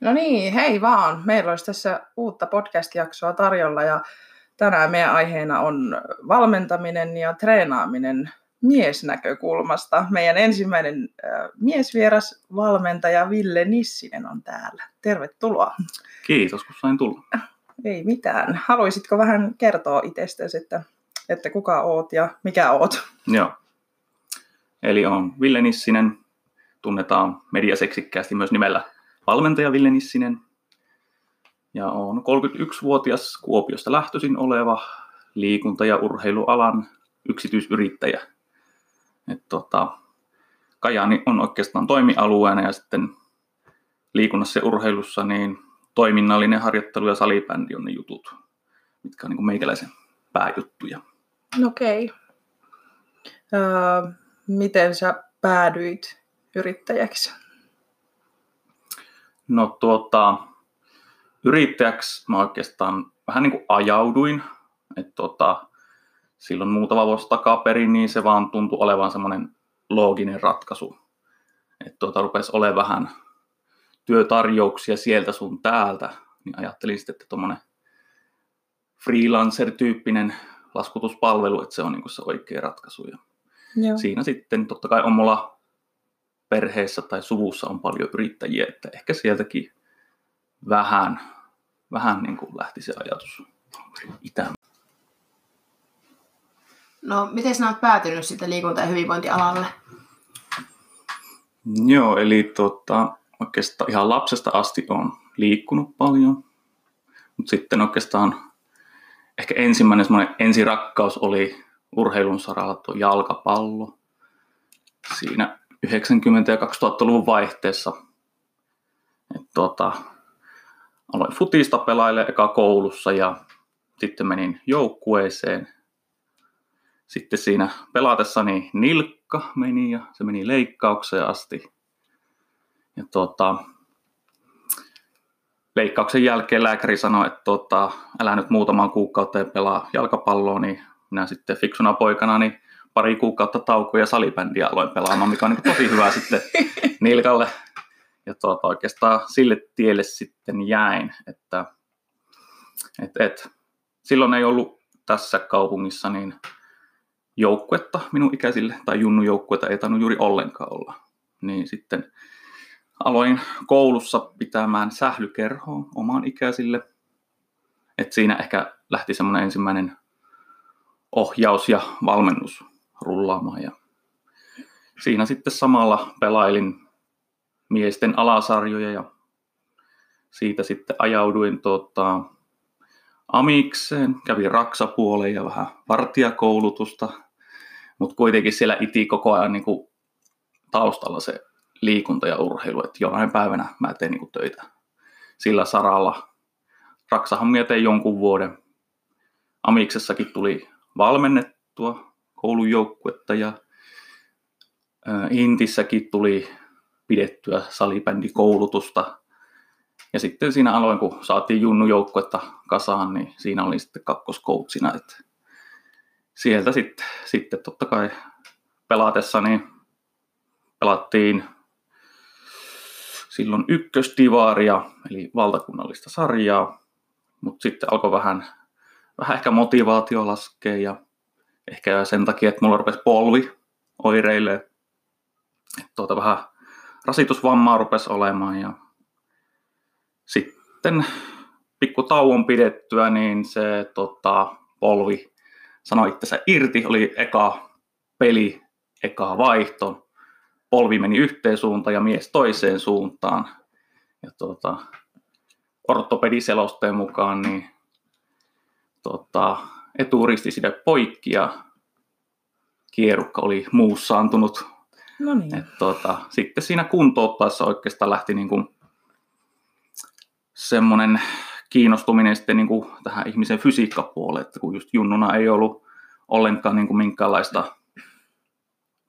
No niin, hei vaan. Meillä olisi tässä uutta podcast-jaksoa tarjolla ja tänään meidän aiheena on valmentaminen ja treenaaminen miesnäkökulmasta. Meidän ensimmäinen äh, miesvieras valmentaja Ville Nissinen on täällä. Tervetuloa. Kiitos, kun sain tulla. Ei mitään. Haluaisitko vähän kertoa itsestäsi, että, että kuka oot ja mikä oot? Joo. Eli on Ville Nissinen, tunnetaan mediaseksikkäästi myös nimellä valmentaja Ville Nissinen. Ja on 31-vuotias Kuopiosta lähtöisin oleva liikunta- ja urheilualan yksityisyrittäjä. Et tota, Kajaani on oikeastaan toimialueena ja sitten liikunnassa ja urheilussa niin toiminnallinen harjoittelu ja salibändi on ne jutut, mitkä on niin meikäläisen pääjuttuja. Okei. Okay. Öö, miten sä päädyit yrittäjäksi? No tuota, yrittäjäksi mä oikeastaan vähän niin kuin ajauduin. Että tuota, silloin muutama vuosi takaperin, niin se vaan tuntui olevan semmoinen looginen ratkaisu. Että tuota, rupesi olemaan vähän työtarjouksia sieltä sun täältä, niin ajattelin sitten, että tuommoinen freelancer-tyyppinen laskutuspalvelu, että se on niin se oikea ratkaisu. Ja Joo. Siinä sitten totta kai on mulla perheessä tai suvussa on paljon yrittäjiä, että ehkä sieltäkin vähän, vähän niin kuin lähti se ajatus itään. No, miten sinä olet päätynyt sitten liikunta- ja hyvinvointialalle? Joo, eli tota, oikeastaan ihan lapsesta asti on liikkunut paljon, mutta sitten oikeastaan ehkä ensimmäinen semmoinen ensirakkaus oli urheilun saralla tuo jalkapallo. Siinä 90- ja 2000-luvun vaihteessa. Et tota, aloin futista pelaille eka koulussa ja sitten menin joukkueeseen. Sitten siinä pelatessani nilkka meni ja se meni leikkaukseen asti. Ja tota, leikkauksen jälkeen lääkäri sanoi, että tota, älä nyt muutaman kuukauteen pelaa jalkapalloa, niin minä sitten fiksuna poikana niin pari kuukautta taukoa ja salibändiä aloin pelaamaan, mikä on niin tosi hyvä sitten nilkalle. Ja tuota, oikeastaan sille tielle sitten jäin, että et, et, silloin ei ollut tässä kaupungissa niin joukkuetta minun ikäisille, tai junnu joukkuetta ei tainnut juuri ollenkaan olla. Niin sitten aloin koulussa pitämään sählykerhoa omaan ikäisille. Et siinä ehkä lähti semmoinen ensimmäinen ohjaus ja valmennus rullaamaan. Ja siinä sitten samalla pelailin miesten alasarjoja ja siitä sitten ajauduin tota, amikseen, kävin raksapuoleen ja vähän vartijakoulutusta, mutta kuitenkin siellä iti koko ajan niin kuin taustalla se liikunta ja urheilu, että jonain päivänä mä teen niin kuin töitä sillä saralla. Raksahan mietin jonkun vuoden. Amiksessakin tuli valmennettua koulujoukkuetta ja Intissäkin tuli pidettyä salibändikoulutusta. Ja sitten siinä aloin, kun saatiin junnujoukkuetta kasaan, niin siinä oli sitten kakkoskoutsina. Että sieltä sitten, sitten totta kai pelatessa niin pelattiin silloin ykköstivaaria, eli valtakunnallista sarjaa, mutta sitten alkoi vähän, vähän ehkä motivaatio laskea ja Ehkä sen takia, että mulla rupesi polvi oireille. Tuota vähän rasitusvammaa rupesi olemaan ja sitten pikku tauon pidettyä, niin se tota, polvi sanoi itsensä irti, oli eka peli, eka vaihto. Polvi meni yhteen suuntaan ja mies toiseen suuntaan. Ja tuota, ortopediselosteen mukaan niin tota, eturistiside poikki ja kierukka oli muussaantunut. No niin. Et, tota, sitten siinä kuntouttaessa oikeastaan lähti niin kuin semmoinen kiinnostuminen sitten niin kuin tähän ihmisen fysiikkapuoleen, että kun just junnuna ei ollut ollenkaan niin kuin minkäänlaista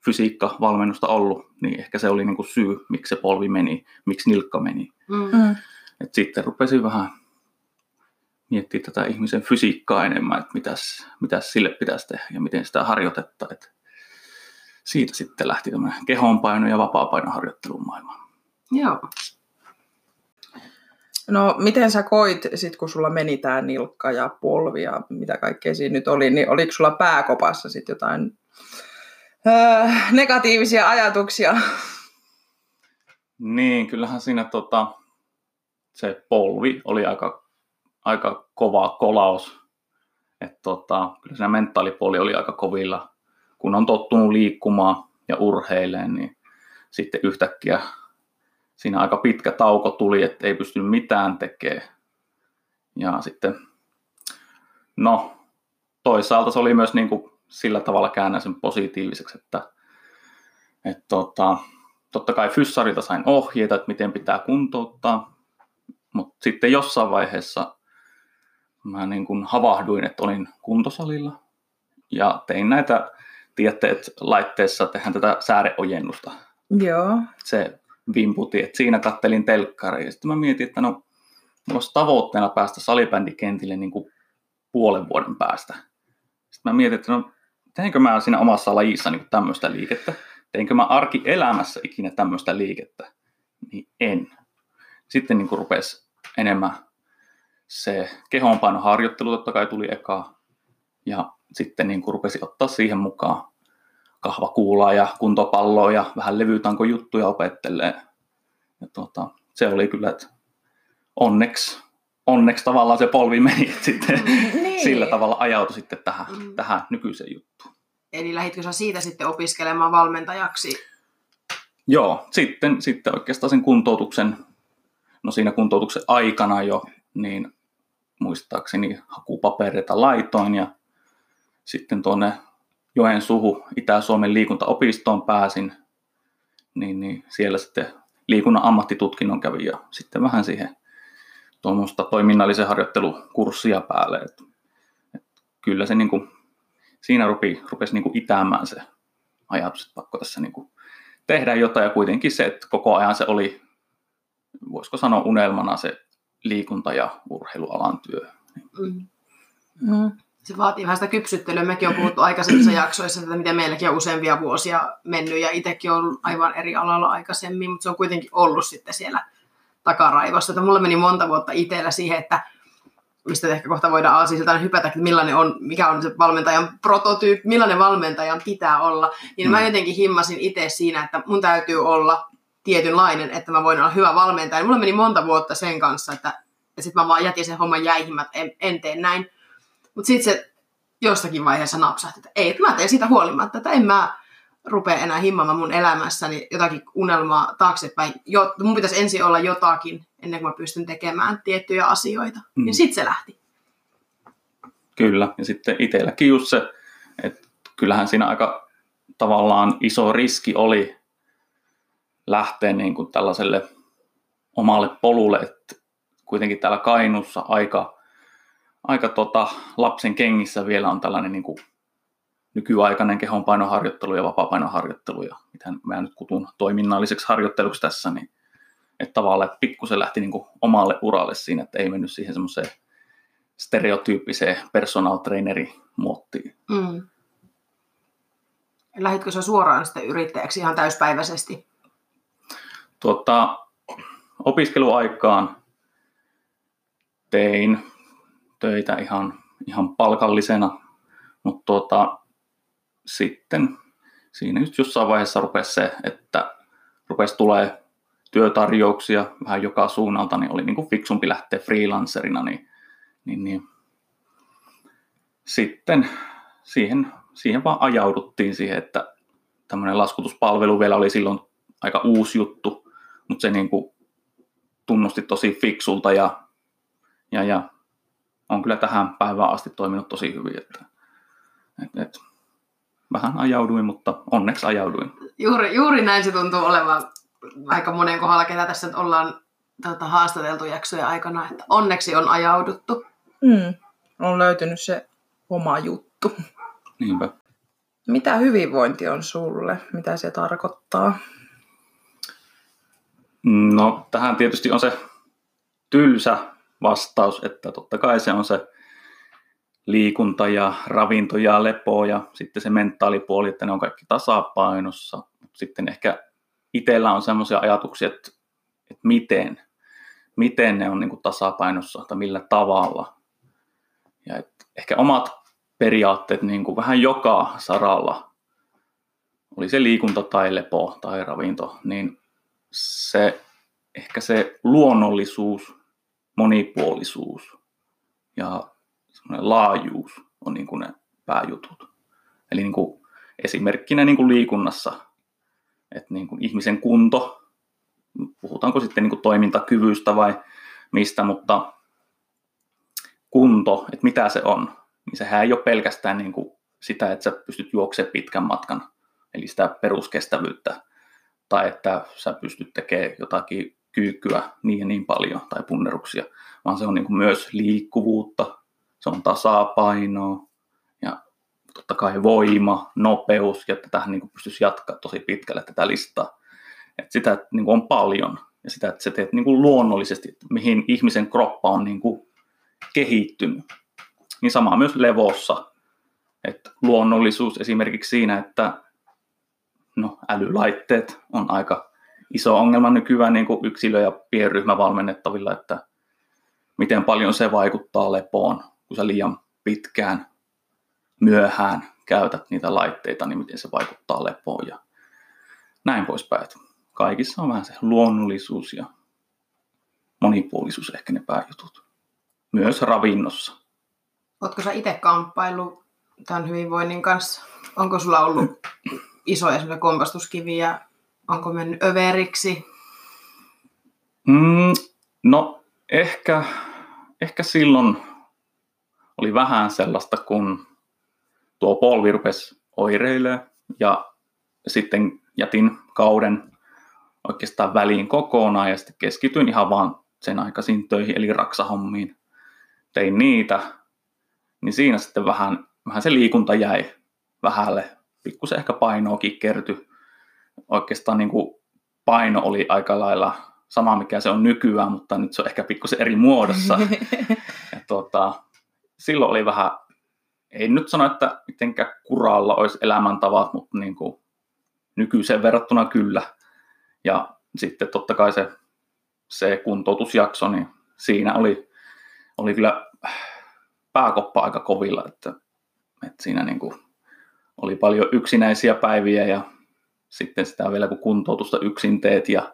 fysiikkavalmennusta ollut, niin ehkä se oli niin kuin syy, miksi se polvi meni, miksi nilkka meni. Mm. mm. Et sitten rupesin vähän miettiä tätä ihmisen fysiikkaa enemmän, että mitäs, mitäs sille pitäisi tehdä ja miten sitä harjoitetta. Et siitä sitten lähti tämmöinen kehonpaino ja vapaa-painoharjoittelun maailma. Joo. No, miten sä koit, sit kun sulla meni tämä nilkka ja polvi ja mitä kaikkea siinä nyt oli, niin oliko sulla pääkopassa sitten jotain öö, negatiivisia ajatuksia? Niin, kyllähän siinä tota, se polvi oli aika, aika kova kolaus. Et tota, kyllä siinä mentaalipuoli oli aika kovilla. Kun on tottunut liikkumaan ja urheileen, niin sitten yhtäkkiä siinä aika pitkä tauko tuli, että ei pystynyt mitään tekemään. Ja sitten, no, toisaalta se oli myös niin kuin sillä tavalla käännä sen positiiviseksi, että, että tota, totta kai fyssarilta sain ohjeita, että miten pitää kuntouttaa, mutta sitten jossain vaiheessa mä niin kuin havahduin, että olin kuntosalilla ja tein näitä, tiedätte, että laitteessa tehdään tätä sääreojennusta. Joo. Se vimputi, että siinä kattelin telkkaria ja sitten mä mietin, että no mulla olisi tavoitteena päästä salibändikentille niin kuin puolen vuoden päästä. Sitten mä mietin, että no teinkö mä siinä omassa lajissa niin tämmöistä liikettä, teinkö mä arki elämässä ikinä tämmöistä liikettä, niin en. Sitten niin kuin rupesi enemmän se kehonpainoharjoittelu totta kai tuli eka, ja sitten niin kuin rupesi ottaa siihen mukaan kahvakuulaa ja kuntopalloa ja vähän levytanko juttuja opettelee. Ja tuota, se oli kyllä, että onneksi, onneksi tavallaan se polvi meni, että sitten niin. sillä tavalla ajautui sitten tähän, mm. tähän nykyiseen juttuun. Eli lähditkö sä siitä sitten opiskelemaan valmentajaksi? Joo, sitten, sitten oikeastaan sen kuntoutuksen, no siinä kuntoutuksen aikana jo, niin muistaakseni hakupapereita laitoin ja sitten tuonne Joensuuhun Itä-Suomen liikuntaopistoon pääsin, niin, niin siellä sitten liikunnan ammattitutkinnon kävin ja sitten vähän siihen tuommoista toiminnallisen harjoittelukurssia päälle. Et, et kyllä se niin kuin, siinä rupi, rupesi niin itämään se ajatus, että pakko tässä niin tehdä jotain ja kuitenkin se, että koko ajan se oli, voisiko sanoa unelmana se liikunta- ja urheilualan työ. Mm. Mm se vaatii vähän sitä kypsyttelyä. Mekin on puhuttu aikaisemmissa jaksoissa, että miten meilläkin on useampia vuosia mennyt ja itsekin on ollut aivan eri alalla aikaisemmin, mutta se on kuitenkin ollut sitten siellä takaraivossa. Että mulla meni monta vuotta itsellä siihen, että mistä ehkä kohta voidaan aasisiltaan hypätä, että millainen on, mikä on se valmentajan prototyyppi, millainen valmentajan pitää olla, niin mm. mä jotenkin himmasin itse siinä, että mun täytyy olla tietynlainen, että mä voin olla hyvä valmentaja. Mulla meni monta vuotta sen kanssa, että sitten mä vaan jätin sen homman jäihin, että en, en tee näin. Mutta sitten se jossakin vaiheessa napsahti, että ei, että mä teen siitä huolimatta, että en mä rupea enää himmaamaan mun elämässäni jotakin unelmaa taaksepäin. Jo, mun pitäisi ensin olla jotakin ennen kuin mä pystyn tekemään tiettyjä asioita. Mm. Niin sitten se lähti. Kyllä, ja sitten itselläkin just se, että kyllähän siinä aika tavallaan iso riski oli lähteä niin kuin tällaiselle omalle polulle, että kuitenkin täällä Kainussa aika aika tota, lapsen kengissä vielä on tällainen niin kuin nykyaikainen kehonpainoharjoittelu ja vapaapainoharjoittelu ja mitä mä nyt kutun toiminnalliseksi harjoitteluksi tässä, niin että tavallaan pikkusen lähti niin kuin omalle uralle siinä, että ei mennyt siihen semmoiseen stereotyyppiseen personal traineri muottiin. Mm. Lähditkö sä suoraan sitten yrittäjäksi ihan täyspäiväisesti? Tuota, opiskeluaikaan tein töitä ihan, ihan palkallisena, mutta tuota, sitten siinä just jossain vaiheessa rupesi se, että rupesi tulee työtarjouksia vähän joka suunnalta, niin oli niin kuin fiksumpi lähteä freelancerina, niin, niin, niin. Sitten siihen, siihen vaan ajauduttiin siihen, että tämmöinen laskutuspalvelu vielä oli silloin aika uusi juttu, mutta se niin kuin tunnusti tosi fiksulta ja, ja, ja on kyllä tähän päivään asti toiminut tosi hyvin. Että, et, et, vähän ajauduin, mutta onneksi ajauduin. Juuri, juuri näin se tuntuu olevan aika monen kohdalla, ketä tässä nyt ollaan tuota, haastateltu jaksojen aikana, että onneksi on ajauduttu. Mm. On löytynyt se oma juttu. Niinpä. Mitä hyvinvointi on sulle? Mitä se tarkoittaa? No, tähän tietysti on se tylsä vastaus, että totta kai se on se liikunta ja ravinto ja lepo ja sitten se mentaalipuoli, että ne on kaikki tasapainossa. Sitten ehkä itsellä on sellaisia ajatuksia, että, että miten, miten ne on niin kuin tasapainossa tai millä tavalla. Ja et ehkä omat periaatteet niin kuin vähän joka saralla, oli se liikunta tai lepo tai ravinto, niin se ehkä se luonnollisuus, monipuolisuus ja laajuus on niin kuin ne pääjutut. Eli niin kuin esimerkkinä niin kuin liikunnassa, että niin kuin ihmisen kunto, puhutaanko sitten niin kuin toimintakyvystä vai mistä, mutta kunto, että mitä se on, niin sehän ei ole pelkästään niin kuin sitä, että sä pystyt juoksemaan pitkän matkan, eli sitä peruskestävyyttä, tai että sä pystyt tekemään jotakin kyykkyä niin ja niin paljon tai punneruksia, vaan se on niin kuin myös liikkuvuutta, se on tasapainoa ja totta kai voima, nopeus, ja tähän niin kuin pystyisi jatkaa tosi pitkälle tätä listaa. Et sitä niin kuin on paljon ja sitä, että sä teet niin kuin luonnollisesti, että mihin ihmisen kroppa on niin kuin kehittynyt. Niin sama myös levossa. Että luonnollisuus esimerkiksi siinä, että no, älylaitteet on aika iso ongelma nykyään niin kuin yksilö- ja pienryhmävalmennettavilla, että miten paljon se vaikuttaa lepoon, kun sä liian pitkään myöhään käytät niitä laitteita, niin miten se vaikuttaa lepoon ja näin poispäin. Kaikissa on vähän se luonnollisuus ja monipuolisuus ehkä ne pääjutut. Myös ravinnossa. Oletko sä itse kamppailu tämän hyvinvoinnin kanssa? Onko sulla ollut isoja kompastuskiviä? Onko mennyt överiksi? Mm, no ehkä, ehkä silloin oli vähän sellaista, kun tuo polvi rupesi oireilemaan ja sitten jätin kauden oikeastaan väliin kokonaan ja sitten keskityin ihan vaan sen aikaisiin töihin eli raksahommiin. Tein niitä, niin siinä sitten vähän, vähän se liikunta jäi vähälle. Pikkusen ehkä painoakin kertyi. Oikeastaan niin kuin paino oli aika lailla sama, mikä se on nykyään, mutta nyt se on ehkä pikkusen eri muodossa. ja tuota, silloin oli vähän, ei nyt sano, että mitenkään kuralla olisi elämäntavat, mutta niin kuin nykyiseen verrattuna kyllä. Ja sitten totta kai se, se kuntoutusjakso, niin siinä oli, oli kyllä pääkoppa aika kovilla, että, että siinä niin kuin oli paljon yksinäisiä päiviä ja sitten sitä vielä kun kuntoutusta yksin teet ja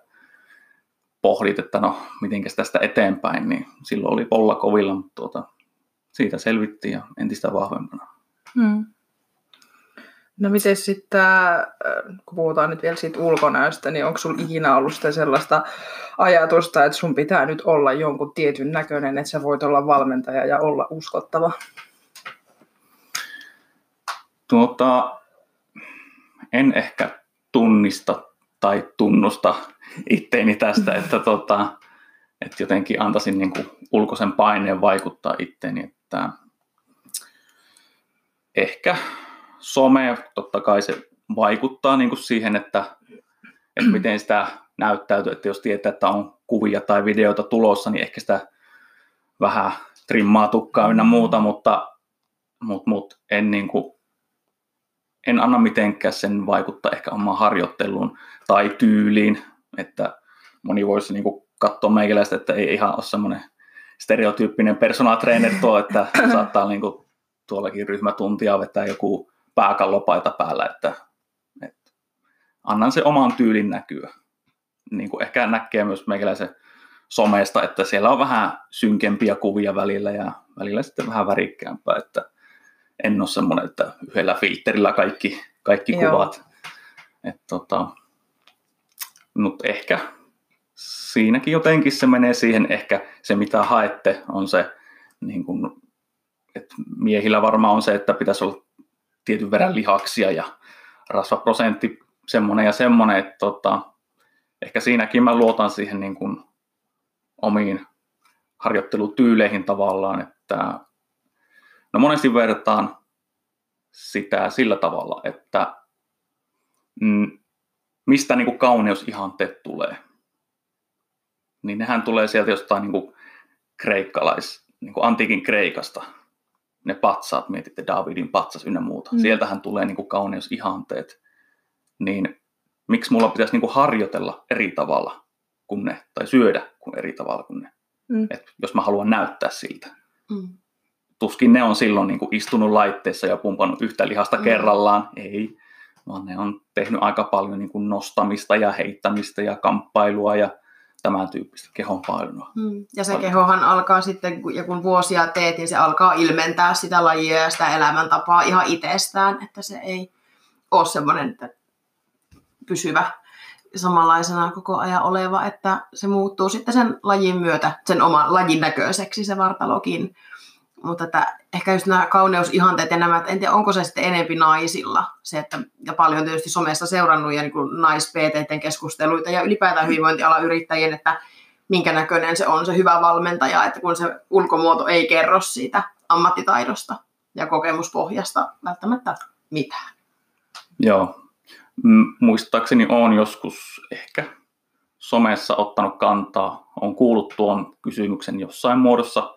pohdit, että no mitenkäs tästä eteenpäin, niin silloin oli polla kovilla, mutta tuota, siitä selvittiin ja entistä vahvempana. Hmm. No miten sitten, äh, kun puhutaan nyt vielä siitä ulkonäöstä, niin onko sulla ikinä ollut sitä sellaista ajatusta, että sun pitää nyt olla jonkun tietyn näköinen, että sä voit olla valmentaja ja olla uskottava? Tuota, en ehkä tunnista tai tunnusta itteeni tästä, että, tota, että jotenkin antaisin niin kuin ulkoisen paineen vaikuttaa itteeni, että ehkä some, totta kai se vaikuttaa niin kuin siihen, että, että miten sitä näyttäytyy, että jos tietää, että on kuvia tai videoita tulossa, niin ehkä sitä vähän trimmaa tukkaa ynnä muuta, mutta, mutta, mutta en, niin kuin, en anna mitenkään sen vaikuttaa ehkä omaan harjoitteluun tai tyyliin, että moni voisi niin kuin katsoa meikäläistä, että ei ihan ole semmoinen stereotyyppinen personal trainer tuo, että saattaa niin kuin tuollakin ryhmätuntia vetää joku pääkallopaita päällä, että, että annan se oman tyylin näkyä. Niin kuin ehkä näkee myös meikäläisen somesta, että siellä on vähän synkempiä kuvia välillä ja välillä sitten vähän värikkäämpää, että en ole semmoinen, että yhdellä filterillä kaikki, kaikki kuvat. Et tota, mutta ehkä siinäkin jotenkin se menee siihen, ehkä se mitä haette on se, niin kun, että miehillä varmaan on se, että pitäisi olla tietyn verran lihaksia ja rasvaprosentti semmoinen ja semmoinen, että tota, ehkä siinäkin mä luotan siihen niin kuin omiin harjoittelutyyleihin tavallaan, että no monesti vertaan sitä sillä tavalla, että mm, mistä niin kuin kauneusihanteet tulee. Niin nehän tulee sieltä jostain niin kuin kreikkalais, niin kuin antiikin Kreikasta, ne patsaat, mietitte Davidin patsas ynnä muuta. Mm. Sieltähän tulee niin kuin kauneusihanteet. Niin miksi mulla pitäisi niin kuin harjoitella eri tavalla kuin ne, tai syödä kuin eri tavalla kuin ne. Mm. Et jos mä haluan näyttää siltä. Mm. Tuskin ne on silloin niin kuin istunut laitteessa ja pumpannut yhtä lihasta Mm. kerrallaan. Ei, vaan ne on tehnyt aika paljon niin kuin nostamista ja heittämistä ja kamppailua ja tämän tyyppistä kehonpainoa. Mm. Ja se kehohan alkaa sitten, ja kun vuosia teet, niin se alkaa ilmentää sitä lajia ja sitä elämäntapaa ihan itsestään, että se ei ole semmoinen että pysyvä samanlaisena koko ajan oleva, että se muuttuu sitten sen lajin myötä, sen oman lajin näköiseksi se vartalokin. Mutta että ehkä just nämä kauneusihanteet ja nämä, että en tiedä, onko se sitten enempi naisilla, se, että, ja paljon tietysti somessa seurannut ja niin nais keskusteluita ja ylipäätään hyvinvointialan yrittäjien, että minkä näköinen se on se hyvä valmentaja, että kun se ulkomuoto ei kerro siitä ammattitaidosta ja kokemuspohjasta välttämättä mitään. Joo. Muistaakseni on joskus ehkä somessa ottanut kantaa, on kuullut tuon kysymyksen jossain muodossa,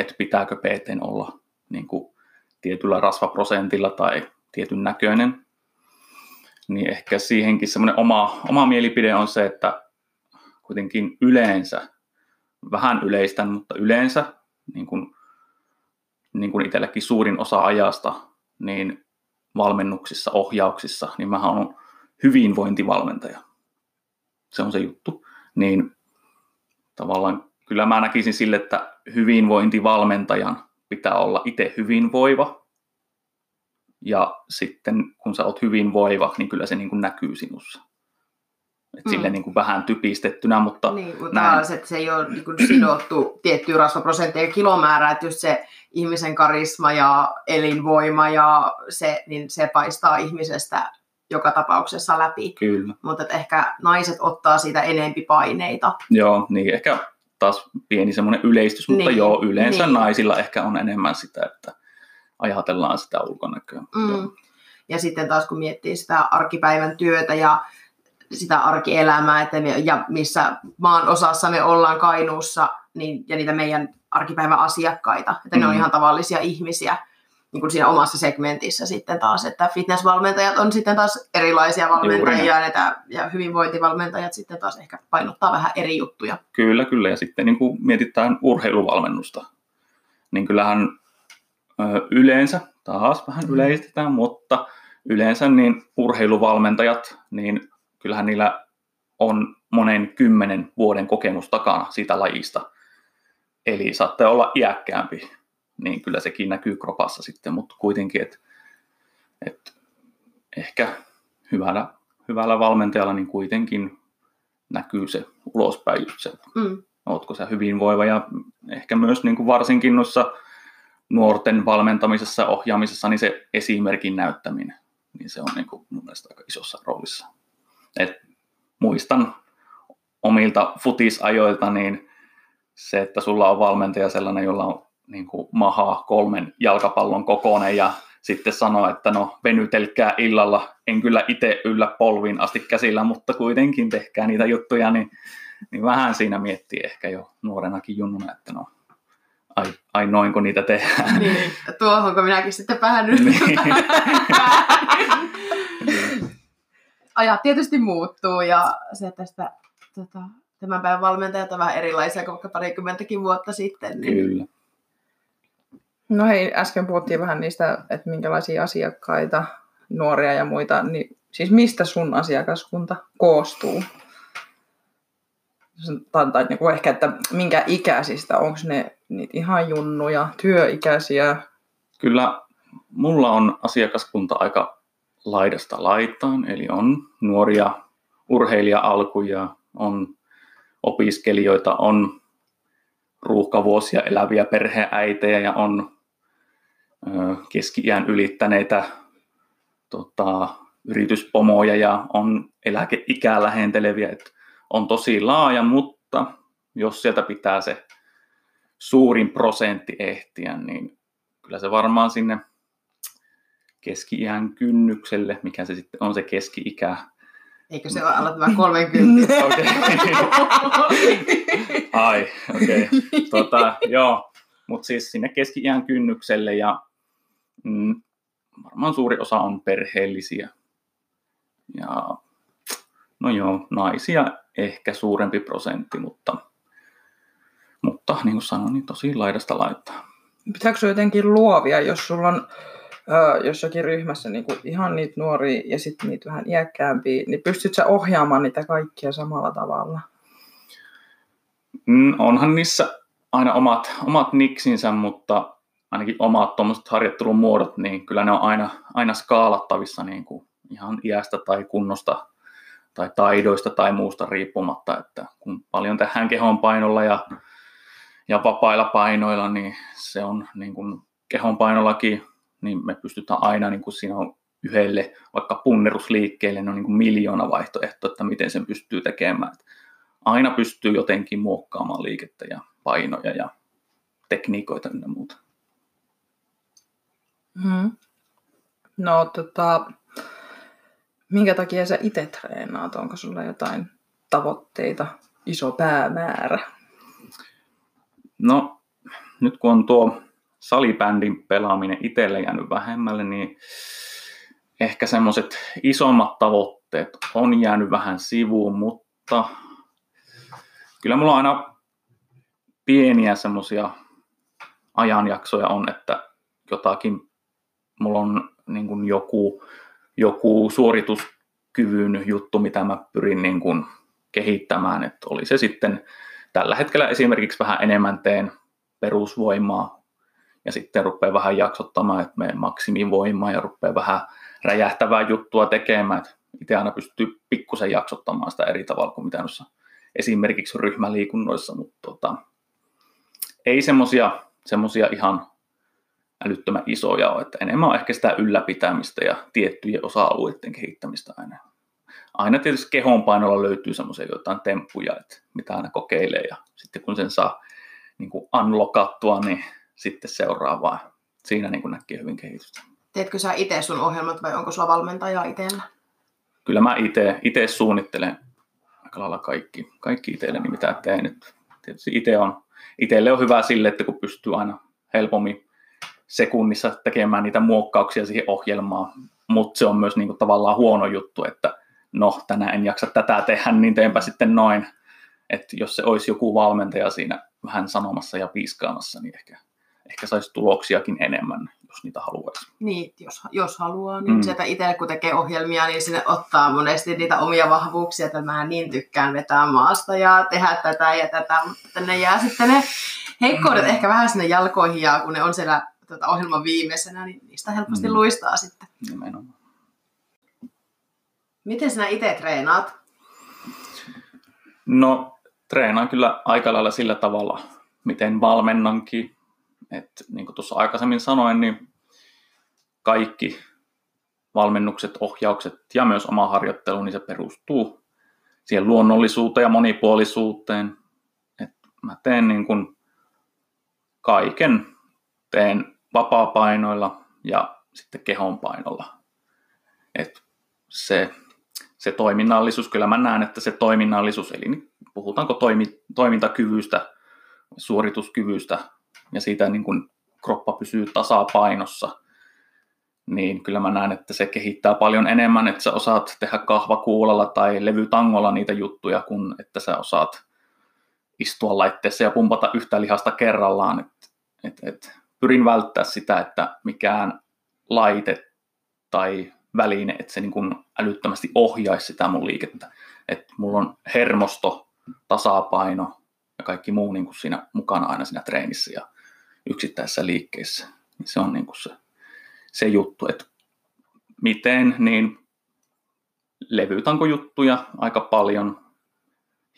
että pitääkö PT olla niin kuin tietyllä rasvaprosentilla tai tietyn näköinen. Niin ehkä siihenkin semmoinen oma, oma mielipide on se, että kuitenkin yleensä, vähän yleistän, mutta yleensä, niin kuin, niin kuin itselläkin suurin osa ajasta, niin valmennuksissa, ohjauksissa, niin mä olen hyvinvointivalmentaja. Se on se juttu. Niin tavallaan kyllä mä näkisin sille, että hyvinvointivalmentajan pitää olla itse hyvinvoiva. Ja sitten kun sä oot hyvinvoiva, niin kyllä se niin kuin näkyy sinussa. Et Mm. sille niin kuin vähän typistettynä, mutta Niin, mutta näin. että se ei ole niin kuin sidottu tiettyyn rasvaprosenttiin ja kilomäärään, että just se ihmisen karisma ja elinvoima ja se, niin se paistaa ihmisestä joka tapauksessa läpi. kyllä. Mutta että ehkä naiset ottaa siitä enempi paineita. Joo, niin ehkä taas pieni semmoinen yleistys, mutta Niin, joo, yleensä niin. naisilla ehkä on enemmän sitä, että ajatellaan sitä ulkonäköä. Joo. Mm. Ja sitten taas kun miettii sitä arkipäivän työtä ja sitä arkielämää, että me, ja missä maan osassa me ollaan Kainuussa, niin, ja niitä meidän arkipäivän asiakkaita, että ne on Mm. ihan tavallisia ihmisiä, niin kuin siinä omassa segmentissä sitten taas, että fitnessvalmentajat on sitten taas erilaisia valmentajia, ja, ja hyvinvointivalmentajat sitten taas ehkä painottaa vähän eri juttuja. Kyllä, kyllä. Ja sitten niin kuin mietitään urheiluvalmennusta, niin kyllähän ö, yleensä, taas vähän Mm. yleistetään, mutta yleensä niin urheiluvalmentajat, niin kyllähän niillä on monen kymmenen vuoden kokemus takana siitä lajista. Eli saatte olla iäkkäämpi, niin kyllä sekin näkyy kropassa sitten, mutta kuitenkin, että et ehkä hyvällä, hyvällä valmentajalla niin kuitenkin näkyy se ulospäin just se, Mm. ootko sä hyvinvoiva ja ehkä myös niin kuin varsinkin noissa nuorten valmentamisessa ja ohjaamisessa, niin se esimerkin näyttäminen, niin se on niin kuin mun mielestä aika isossa roolissa. Et muistan omilta futisajoilta, niin se, että sulla on valmentaja sellainen, jolla on niin kuin maha kolmen jalkapallon kokoinen ja sitten sanoo, että no venytelkää illalla, en kyllä itse yllä polviin asti käsillä, mutta kuitenkin tehkää niitä juttuja, niin, niin vähän siinä miettii ehkä jo nuorenakin junnuna, että no ai, ai noinko niitä tehdään. Niin, tuohonko minäkin sitten päädyin. Niin. Ajat tietysti muuttuu ja se tästä tota, tämän päivän valmentajat on vähän erilaisia kuin vaikka parikymmentäkin vuotta sitten. Niin, Kyllä. No hei, äsken puhuttiin vähän niistä, että minkälaisia asiakkaita, nuoria ja muita, niin siis mistä sun asiakaskunta koostuu? Tai, niin kuin ehkä, että minkä ikäisistä, onko ne niitä ihan junnuja, työikäisiä? Kyllä mulla on asiakaskunta aika laidasta laitaan, eli on nuoria urheilija-alkuja, on opiskelijoita, on ruuhkavuosia eläviä perheäitejä ja on keski-iän ylittäneitä tota, yrityspomoja ja on eläkeikää lähenteleviä. Et on tosi laaja, mutta jos sieltä pitää se suurin prosentti ehtiä, niin kyllä se varmaan sinne keski-iän kynnykselle, mikä se sitten on se keski-ikä. Eikö se ole tämä 30? Okei. Ai, okei. Okay. Tota, joo, mutta siis sinne keski-iän kynnykselle ja mm, varmaan suuri osa on perheellisiä. Ja no joo, naisia ehkä suurempi prosentti, mutta, mutta niin kuin sanoin, niin tosi laidasta laittaa. Pitääkö jotenkin luovia, jos sulla on ö, jossakin ryhmässä niin kuin ihan niitä nuoria ja sitten niitä vähän iäkkäämpiä, niin pystytkö sä ohjaamaan niitä kaikkia samalla tavalla? Mm, onhan niissä aina omat, omat niksinsä, mutta ainakin omat tuommoiset harjoittelun muodot, niin kyllä ne on aina, aina skaalattavissa niin kuin ihan iästä tai kunnosta tai taidoista tai muusta riippumatta, että kun paljon tehdään kehon painolla ja, ja vapailla painoilla, niin se on niin kuin kehon painollakin, niin me pystytään aina, niin kuin siinä on yhdelle vaikka punnerusliikkeelle, ne on niin kuin miljoona vaihtoehto, että miten sen pystyy tekemään. Että aina pystyy jotenkin muokkaamaan liikettä ja painoja ja tekniikoita ja muuta. Hmm. No tota, minkä takia sä itse treenaat? Onko sulla jotain tavoitteita, iso päämäärä? No, nyt kun on tuo salibändin pelaaminen itselle jäänyt vähemmälle, niin ehkä semmoiset isommat tavoitteet on jäänyt vähän sivuun, mutta kyllä mulla on aina pieniä semmoisia ajanjaksoja on, että jotakin, mulla on niin kuin joku, joku suorituskyvyn juttu, mitä mä pyrin niin kuin kehittämään, että oli se sitten tällä hetkellä esimerkiksi vähän enemmän teen perusvoimaa ja sitten rupeaa vähän jaksottamaan, että menen maksimivoimaa ja rupeaa vähän räjähtävää juttua tekemään, että itse aina pystyy pikkusen jaksottamaan sitä eri tavalla kuin mitä noissa esimerkiksi ryhmäliikunnoissa, mutta tota, ei semmosia ihan älyttömän isoja ole, että enemmän on ehkä sitä ylläpitämistä ja tiettyjen osa-alueiden kehittämistä aina. Aina tietysti kehonpainolla löytyy semmoisia jotain temppuja, että mitä aina kokeilee ja sitten kun sen saa niin kuin unlockattua, niin sitten seuraavaa. Siinä niin kuin näkee hyvin kehitystä. Teetkö sä itse sun ohjelmat vai onko sulla valmentajaa itsellä? Kyllä mä itse suunnittelen aika lailla kaikki, kaikki itselleni, mitä teen. Nyt tietysti itse on, itselle on hyvä sille, että kun pystyy aina helpommin sekunnissa tekemään niitä muokkauksia siihen ohjelmaan, mutta se on myös niin kuin tavallaan huono juttu, että no tänään en jaksa tätä tehdä, niin teenpä sitten noin. Että jos se olisi joku valmentaja siinä vähän sanomassa ja piiskaamassa, niin ehkä, ehkä saisi tuloksiakin enemmän jos niitä haluaisi. Niin, jos, jos haluaa, niin mm. sieltä itse kun tekee ohjelmia, niin sinne ottaa monesti niitä omia vahvuuksia, että mä niin tykkään vetää maasta ja tehdä tätä ja tätä, mutta ne jää sitten ne heikkoudet mm. ehkä vähän sinne jalkoihin ja kun ne on siellä tuota, ohjelman viimeisenä, niin niistä helposti mm. luistaa sitten. Nimenomaan. Miten sinä itse treenaat? No, treenaan kyllä aika lailla sillä tavalla, miten valmennankin. Et, niin kuin tuossa aikaisemmin sanoin, niin kaikki valmennukset, ohjaukset ja myös oma harjoittelu, niin se perustuu siihen luonnollisuuteen ja monipuolisuuteen. Et mä teen niin kuin kaiken, teen vapaa-painoilla ja sitten kehonpainolla. Et se, se toiminnallisuus, kyllä mä näen, että se toiminnallisuus, eli puhutaanko toimi, toimintakyvystä, suorituskyvystä, ja siitä niin kuin kroppa pysyy tasapainossa, niin kyllä mä näen, että se kehittää paljon enemmän, että sä osaat tehdä kahvakuulalla tai levytangolla niitä juttuja, kun että sä osaat istua laitteessa ja pumpata yhtä lihasta kerrallaan. Et, et, et, pyrin välttää sitä, että mikään laite tai väline, että se niin kuin älyttömästi ohjaisi sitä mun liikettä. Että mulla on hermosto, tasapaino ja kaikki muu niin kuin siinä mukana aina siinä treenissä. Ja yksittäisissä liikkeissä. Se on niin kuin se, se juttu, että miten, niin levytanko juttuja aika paljon,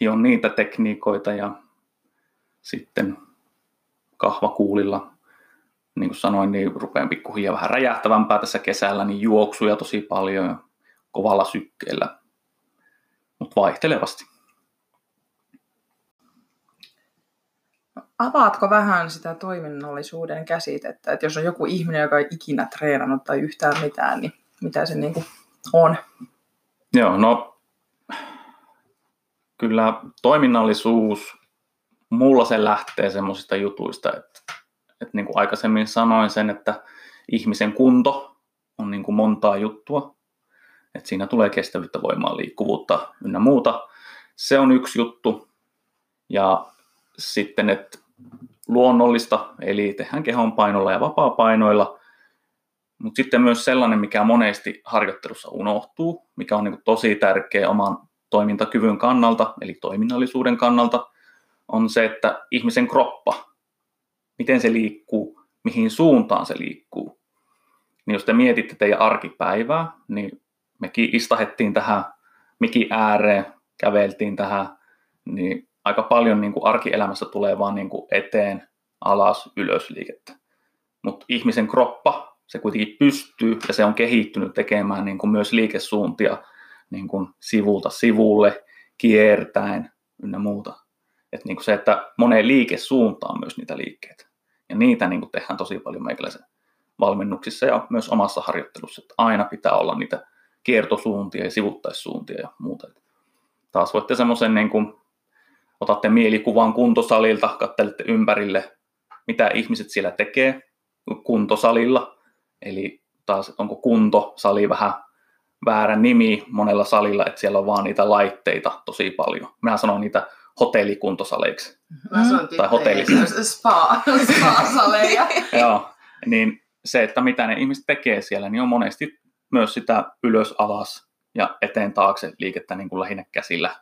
hion niitä tekniikoita ja sitten kahvakuulilla, niin kuin sanoin, niin rupean pikkuhiljaa vähän räjähtävämpää tässä kesällä, niin juoksuja tosi paljon ja kovalla sykkeellä, mutta vaihtelevasti. avaatko vähän sitä toiminnallisuuden käsitettä, että jos on joku ihminen, joka ei ikinä treenannut tai yhtään mitään, niin mitä se niin kuin on? Joo, no kyllä toiminnallisuus, mulla se lähtee semmoisista jutuista, että, että niin kuin aikaisemmin sanoin sen, että ihmisen kunto on niin kuin montaa juttua, että siinä tulee kestävyyttä, voimaa, liikkuvuutta ynnä muuta. se on yksi juttu. Ja sitten, että luonnollista, eli tehdään kehon painolla ja vapaa-painoilla. Mutta sitten myös sellainen, mikä monesti harjoittelussa unohtuu, mikä on niin tosi tärkeä oman toimintakyvyn kannalta, eli toiminnallisuuden kannalta, on se, että ihmisen kroppa, miten se liikkuu, mihin suuntaan se liikkuu. Niin jos te mietitte teidän arkipäivää, niin mekin istahettiin tähän mikin ääreen, käveltiin tähän, niin aika paljon niin kuin arkielämässä tulee vaan niin kuin eteen, alas, ylös liikettä. Mutta ihmisen kroppa, se kuitenkin pystyy ja se on kehittynyt tekemään niin kuin myös liikesuuntia niin kuin sivulta sivulle, kiertäen ynnä muuta. Et niin kuin se, että moneen liikesuuntaan myös niitä liikkeitä. Ja niitä niin kuin tehdään tosi paljon meikäläisen valmennuksissa ja myös omassa harjoittelussa, että aina pitää olla niitä kiertosuuntia ja sivuttaissuuntia ja muuta. Taas voitte semmoisen, niin kuin, otatte mielikuvan kuntosalilta, kattelette ympärille, mitä ihmiset siellä tekee kuntosalilla. Eli taas onko kuntosali vähän väärä nimi monella salilla, että siellä on vaan niitä laitteita tosi paljon. Mä sanon niitä hotellikuntosaleiksi. Mä sanon tai hotellissa. Spa, spa-saleja. Joo, niin se, että mitä ne ihmiset tekee siellä, niin on monesti myös sitä ylös alas ja eteen taakse liikettä niin kuin lähinnä käsillä.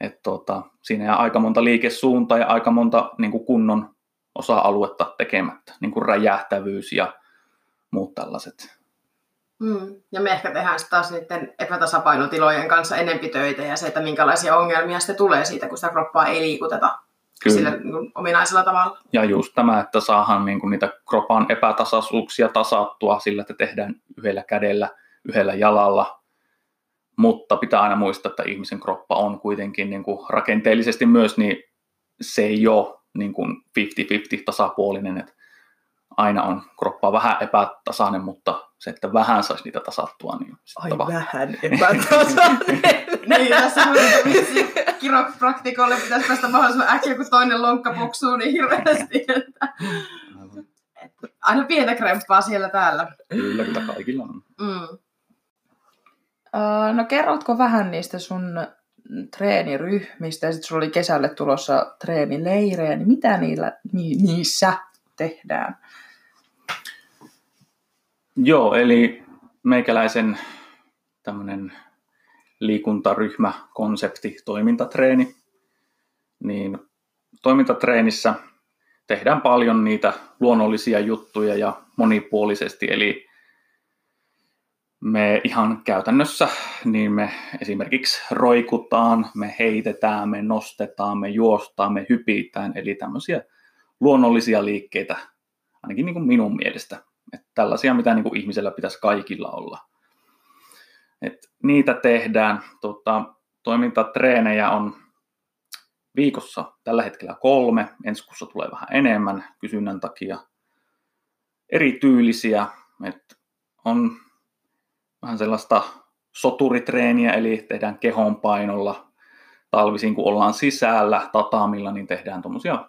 Et tota, siinä jää aika monta liikesuuntaa ja aika monta niin kuin kunnon osa-aluetta tekemättä, niin kuin räjähtävyys ja muut tällaiset. Mm. Ja me ehkä tehdään taas niiden epätasapainotilojen kanssa enempi töitä ja se, että minkälaisia ongelmia sitten tulee siitä, kun sitä kroppaa ei liikuteta Kyllä. sillä niin ominaisella tavalla. Ja just tämä, että saadaan niin kuin niitä kropan epätasaisuuksia tasattua sillä, että tehdään yhdellä kädellä, yhdellä jalalla. Mutta pitää aina muistaa, että ihmisen kroppa on kuitenkin niin kuin rakenteellisesti myös, niin se ei ole niin kuin 50-50 tasapuolinen. Että aina on kroppa vähän epätasainen, mutta se, että vähän saisi niitä tasattua, niin Ai tava. vähän epätasainen. niin, tässä kiropraktikolle pitäisi päästä mahdollisimman äkkiä, kun toinen lonkka puksuu niin hirveästi. Että... Aina pientä kremppaa siellä täällä. Kyllä, kyllä kaikilla on. Mm. Uh, no kerrotko vähän niistä sun treeniryhmistä ja sitten sulla oli kesälle tulossa treenileirejä, niin mitä niillä, ni, niissä tehdään? Joo, eli meikäläisen tämmöinen liikuntaryhmä, konsepti, toimintatreeni, niin toimintatreenissä tehdään paljon niitä luonnollisia juttuja ja monipuolisesti, eli me ihan käytännössä, niin me esimerkiksi roikutaan, me heitetään, me nostetaan, me juostaan, me hypitään, eli tämmöisiä luonnollisia liikkeitä, ainakin niin kuin minun mielestä. Että tällaisia, mitä niin kuin ihmisellä pitäisi kaikilla olla. Et niitä tehdään. Tota, toimintatreenejä on viikossa tällä hetkellä kolme. Ensi kuussa tulee vähän enemmän kysynnän takia. Erityylisiä. Et on vähän sellaista soturitreeniä, eli tehdään kehon painolla. Talvisin, kun ollaan sisällä tatamilla, niin tehdään tuommoisia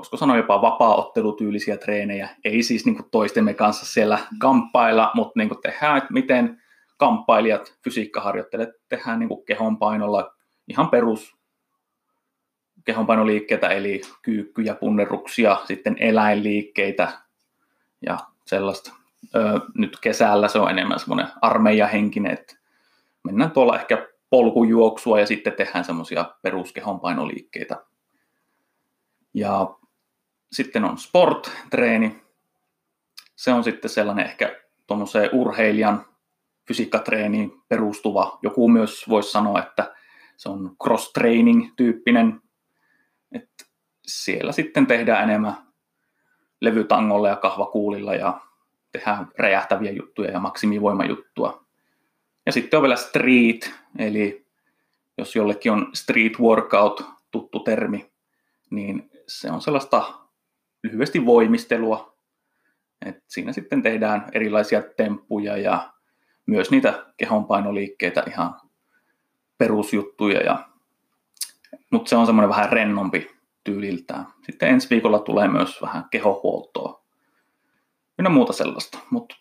koska sanoa jopa vapaaottelutyylisiä treenejä, ei siis niin kuin toistemme kanssa siellä kamppailla, mutta niin kuin tehdään, että miten kamppailijat, fysiikkaharjoittelijat tehdään niin kuin kehonpainolla ihan perus kehonpainoliikkeitä, eli kyykkyjä, punneruksia, sitten eläinliikkeitä ja sellaista. Öö, nyt kesällä se on enemmän semmoinen armeijahenkinen, että mennään tuolla ehkä polkujuoksua ja sitten tehdään semmoisia peruskehonpainoliikkeitä. Ja sitten on sport-treeni. Se on sitten sellainen ehkä tuommoiseen urheilijan fysiikkatreeniin perustuva. Joku myös voisi sanoa, että se on cross-training-tyyppinen. Siellä sitten tehdään enemmän levytangolla ja kahvakuulilla ja tehdään räjähtäviä juttuja ja maksimivoimajuttua. Ja sitten on vielä street, eli jos jollekin on street workout tuttu termi, niin se on sellaista lyhyesti voimistelua. Et siinä sitten tehdään erilaisia temppuja ja myös niitä kehonpainoliikkeitä, ihan perusjuttuja. Ja, mutta se on semmoinen vähän rennompi tyyliltään. Sitten ensi viikolla tulee myös vähän kehohuoltoa. Ynnä muuta sellaista. Mutta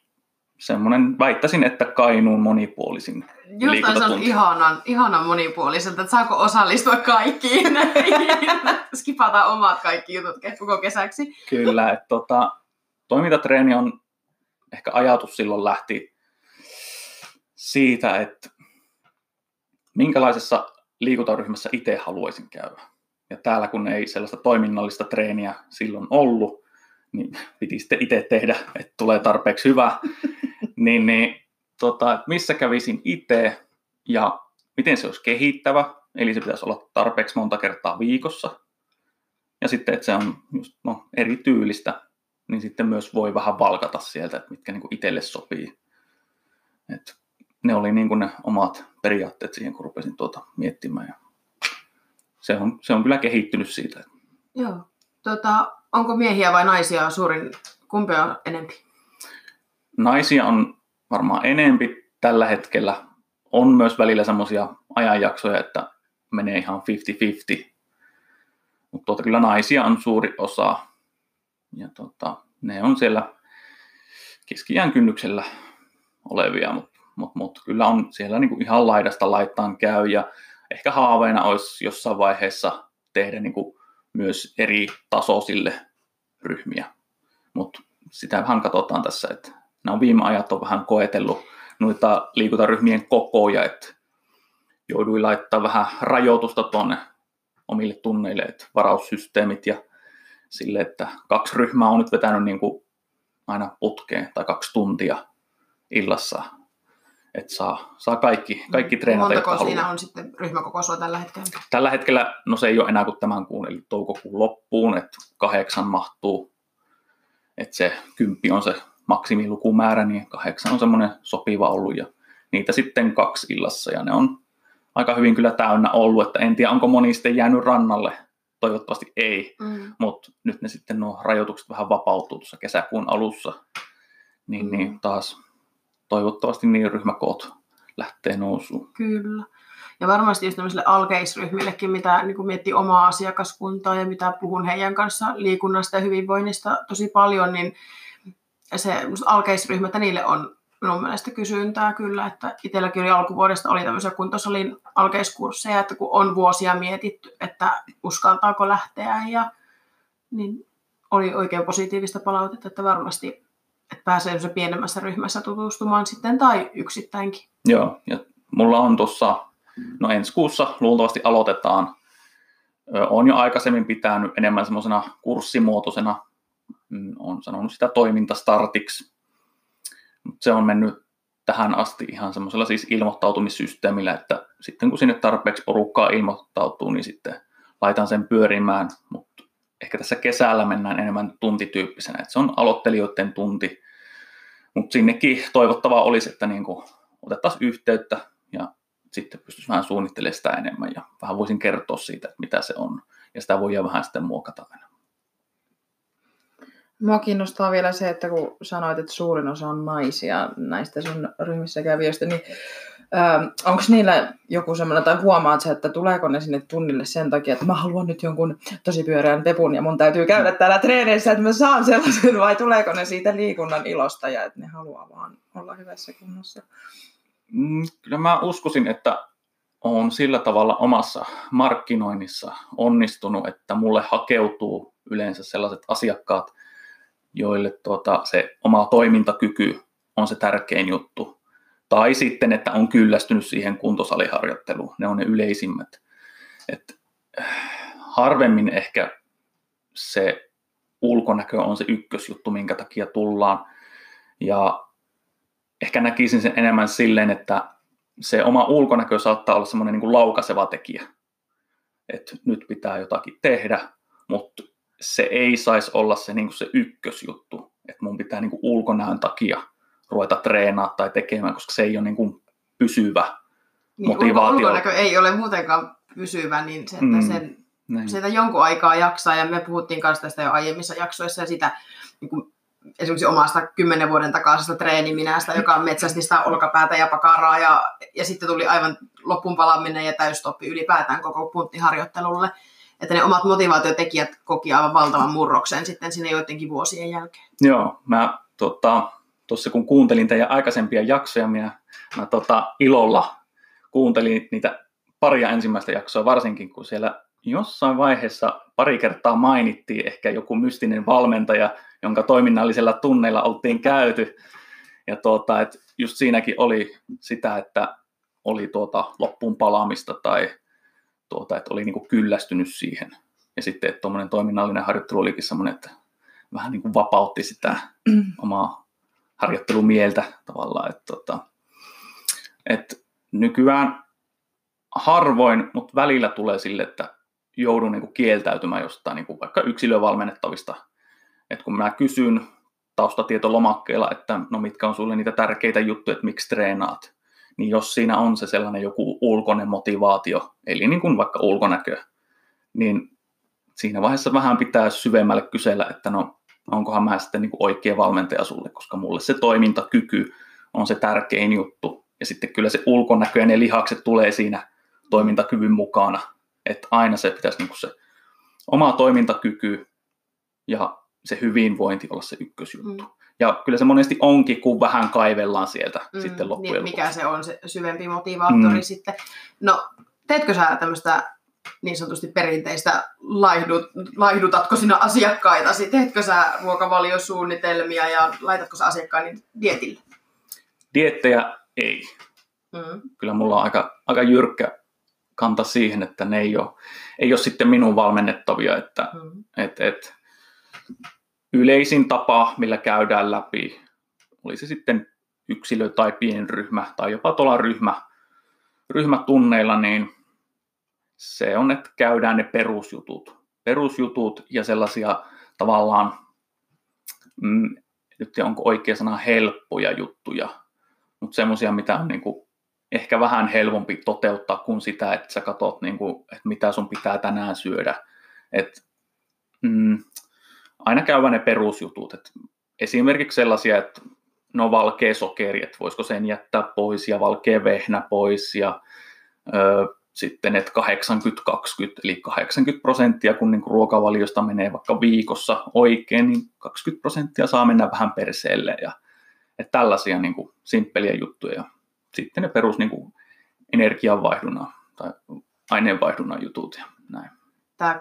semmoinen, väittäisin, että Kainuun monipuolisin Jostain se on ihanan, ihanan monipuoliselta, että saako osallistua kaikkiin Skipataan omat kaikki jutut koko kesäksi. Kyllä, että tota, toimintatreeni on, ehkä ajatus silloin lähti siitä, että minkälaisessa liikuntaryhmässä itse haluaisin käydä. Ja täällä kun ei sellaista toiminnallista treeniä silloin ollut, niin piti sitten itse tehdä, että tulee tarpeeksi hyvä. Niin, niin tota, missä kävisin itse ja miten se olisi kehittävä, eli se pitäisi olla tarpeeksi monta kertaa viikossa. Ja sitten, että se on just, no, eri tyylistä, niin sitten myös voi vähän valkata sieltä, että mitkä niin itselle sopii. Et ne oli niin kuin ne omat periaatteet siihen, kun rupesin tuota miettimään. Ja se, on, se on kyllä kehittynyt siitä. Joo. Tota, onko miehiä vai naisia suurin? Kumpi on enempi? Naisia on varmaan enempi tällä hetkellä. On myös välillä semmoisia ajanjaksoja, että menee ihan 50-50. Mutta tuota, kyllä naisia on suuri osa. Ja tota, ne on siellä keskiään kynnyksellä olevia, mutta mut, mut, kyllä on siellä niinku ihan laidasta laittaan käy. Ja ehkä haaveena olisi jossain vaiheessa tehdä niinku myös eri tasoisille ryhmiä. Mutta sitä vähän katsotaan tässä, että nämä on viime ajat on vähän koetellut noita liikuntaryhmien kokoja, että jouduin laittaa vähän rajoitusta tuonne omille tunneille, että varaussysteemit ja sille, että kaksi ryhmää on nyt vetänyt niin kuin aina putkeen tai kaksi tuntia illassa, että saa, saa kaikki, kaikki treenata, Montako siinä on sitten ryhmäkokoisua tällä hetkellä? Tällä hetkellä, no se ei ole enää kuin tämän kuun, eli toukokuun loppuun, että kahdeksan mahtuu, että se kymppi on se maksimilukumäärä, niin kahdeksan on semmoinen sopiva ollut ja niitä sitten kaksi illassa ja ne on aika hyvin kyllä täynnä ollut, että en tiedä onko moni sitten jäänyt rannalle, toivottavasti ei, mm. mutta nyt ne sitten nuo rajoitukset vähän vapautuu tuossa kesäkuun alussa, niin, mm. niin taas toivottavasti niin ryhmäkoot lähtee nousuun. Kyllä. Ja varmasti just tämmöisille alkeisryhmillekin, mitä niin miettii omaa asiakaskuntaa ja mitä puhun heidän kanssa liikunnasta ja hyvinvoinnista tosi paljon, niin se alkeisryhmä, että niille on minun mielestä kysyntää kyllä, että itselläkin oli alkuvuodesta oli tämmöisiä kuntosalin alkeiskursseja, että kun on vuosia mietitty, että uskaltaako lähteä ja niin oli oikein positiivista palautetta, että varmasti että pääsee se pienemmässä ryhmässä tutustumaan sitten tai yksittäinkin. Joo, ja mulla on tuossa, no ensi kuussa luultavasti aloitetaan. Olen jo aikaisemmin pitänyt enemmän semmoisena kurssimuotoisena on sanonut sitä toimintastartiksi. Se on mennyt tähän asti ihan semmoisella siis ilmoittautumissysteemillä, että sitten kun sinne tarpeeksi porukkaa ilmoittautuu, niin sitten laitan sen pyörimään, mutta ehkä tässä kesällä mennään enemmän tuntityyppisenä, että se on aloittelijoiden tunti, mutta sinnekin toivottavaa olisi, että niin otettaisiin yhteyttä ja sitten pystyisi vähän suunnittelemaan sitä enemmän ja vähän voisin kertoa siitä, että mitä se on ja sitä voi vähän sitten muokata aina. Mua kiinnostaa vielä se, että kun sanoit, että suurin osa on naisia näistä sun ryhmissä kävijöistä, niin ähm, onko niillä joku semmoinen, tai huomaat sä, että tuleeko ne sinne tunnille sen takia, että mä haluan nyt jonkun tosi pyöreän pepun ja mun täytyy käydä täällä treeneissä, että mä saan sellaisen, vai tuleeko ne siitä liikunnan ilosta ja että ne haluaa vaan olla hyvässä kunnossa? Mm, kyllä mä uskoisin, että on sillä tavalla omassa markkinoinnissa onnistunut, että mulle hakeutuu yleensä sellaiset asiakkaat, joille tuota, se oma toimintakyky on se tärkein juttu. Tai sitten, että on kyllästynyt siihen kuntosaliharjoitteluun. Ne on ne yleisimmät. Et, äh, harvemmin ehkä se ulkonäkö on se ykkösjuttu, minkä takia tullaan. Ja ehkä näkisin sen enemmän silleen, että se oma ulkonäkö saattaa olla semmoinen niin laukaseva tekijä. Että nyt pitää jotakin tehdä, mutta se ei saisi olla se, niin kuin se ykkösjuttu, että mun pitää niin kuin ulkonäön takia ruveta treenaa tai tekemään, koska se ei ole niin kuin pysyvä niin, motivaatio. Ulkonäkö ei ole muutenkaan pysyvä, niin se, että mm, sen, sitä jonkun aikaa jaksaa, ja me puhuttiin kanssa tästä jo aiemmissa jaksoissa, ja sitä niin kuin, esimerkiksi omasta kymmenen vuoden takaisesta treeniminästä, joka metsästi sitä olkapäätä ja pakaraa, ja, ja sitten tuli aivan lopun palaminen ja täystoppi ylipäätään koko punttiharjoittelulle että ne omat motivaatiotekijät koki aivan valtavan murroksen sitten sinne joidenkin vuosien jälkeen. Joo, mä tota, tuossa kun kuuntelin teidän aikaisempia jaksoja, minä, mä tota, ilolla kuuntelin niitä paria ensimmäistä jaksoa, varsinkin kun siellä jossain vaiheessa pari kertaa mainittiin ehkä joku mystinen valmentaja, jonka toiminnallisella tunneilla oltiin käyty. Ja tuota, et just siinäkin oli sitä, että oli tuota loppuun palaamista tai tuota, että oli niinku kyllästynyt siihen. Ja sitten, että tuommoinen toiminnallinen harjoittelu olikin semmoinen, että vähän niin kuin vapautti sitä omaa harjoittelumieltä tavallaan. Että, tota, että nykyään harvoin, mutta välillä tulee sille, että joudun niin kuin kieltäytymään jostain niin kuin vaikka yksilövalmennettavista. Että kun mä kysyn taustatietolomakkeella, että no mitkä on sulle niitä tärkeitä juttuja, että miksi treenaat, niin jos siinä on se sellainen joku ulkoinen motivaatio, eli niin kuin vaikka ulkonäkö, niin siinä vaiheessa vähän pitää syvemmälle kysellä, että no onkohan mä sitten niin kuin oikea valmentaja sulle, koska mulle se toimintakyky on se tärkein juttu. Ja sitten kyllä se ulkonäkö ja ne lihakset tulee siinä toimintakyvyn mukana. Että aina se pitäisi niin kuin se oma toimintakyky ja se hyvinvointi olla se ykkösjuttu. Mm. Ja kyllä se monesti onkin, kun vähän kaivellaan sieltä mm, sitten loppujen niin, Mikä se on se syvempi motivaattori mm. sitten. No, teetkö sä tämmöistä niin sanotusti perinteistä laihdut, laihdutatko sinä asiakkaita? Teetkö sä ruokavaliosuunnitelmia ja laitatko sä asiakkaani dietille? Diettejä ei. Mm. Kyllä mulla on aika, aika jyrkkä kanta siihen, että ne ei ole, ei ole sitten minun valmennettavia. Että, mm. et, et, yleisin tapa, millä käydään läpi, oli se sitten yksilö tai pienryhmä tai jopa tuolla ryhmä, ryhmätunneilla, niin se on, että käydään ne perusjutut. Perusjutut ja sellaisia tavallaan, mm, nyt onko oikea sana, helppoja juttuja, mutta semmoisia, mitä on niin kuin ehkä vähän helpompi toteuttaa kuin sitä, että sä katsot, niin kuin, että mitä sun pitää tänään syödä. Et, mm, aina käydä ne perusjutut. Et esimerkiksi sellaisia, että no valkea sokeri, että voisiko sen jättää pois ja valkea vehnä pois ja ö, sitten, että 80-20, eli 80 prosenttia, kun niin ruokavaliosta menee vaikka viikossa oikein, niin 20 prosenttia saa mennä vähän perseelle ja että tällaisia niin kuin, simppeliä juttuja. Ja sitten ne perus niin kuin, energianvaihdunnan tai aineenvaihdunnan jutut ja näin tämä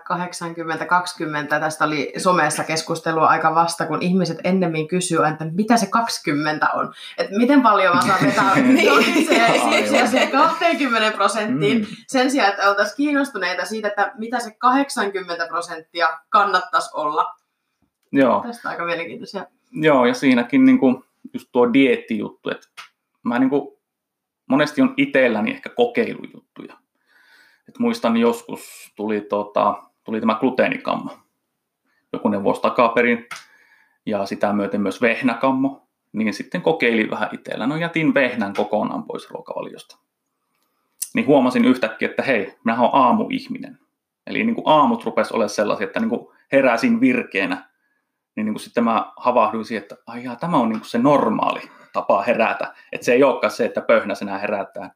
80-20, tästä oli somessa keskustelua aika vasta, kun ihmiset ennemmin kysyy, että mitä se 20 on. Että miten paljon mä saan vetää niin. se 20 prosenttiin, mm. sen sijaan, että oltaisiin kiinnostuneita siitä, että mitä se 80 prosenttia kannattaisi olla. Joo. Tästä aika mielenkiintoisia. Joo, ja siinäkin niin kuin, just tuo dieettijuttu, että mä niin kuin, monesti on itselläni ehkä kokeilujuttuja et muistan joskus tuli, tota, tuli tämä gluteenikammo jokunen vuosi takaperin ja sitä myöten myös vehnäkammo, niin sitten kokeilin vähän itsellä. No jätin vehnän kokonaan pois ruokavaliosta. Niin huomasin yhtäkkiä, että hei, minä olen aamuihminen. Eli niin kuin aamut rupesi olemaan sellaisia, että niin kuin heräsin virkeänä. Niin, niin kuin sitten mä havahduin siihen, että ai jaa, tämä on niin kuin se normaali tapa herätä. Että se ei olekaan se, että pöhnäsenä herätään.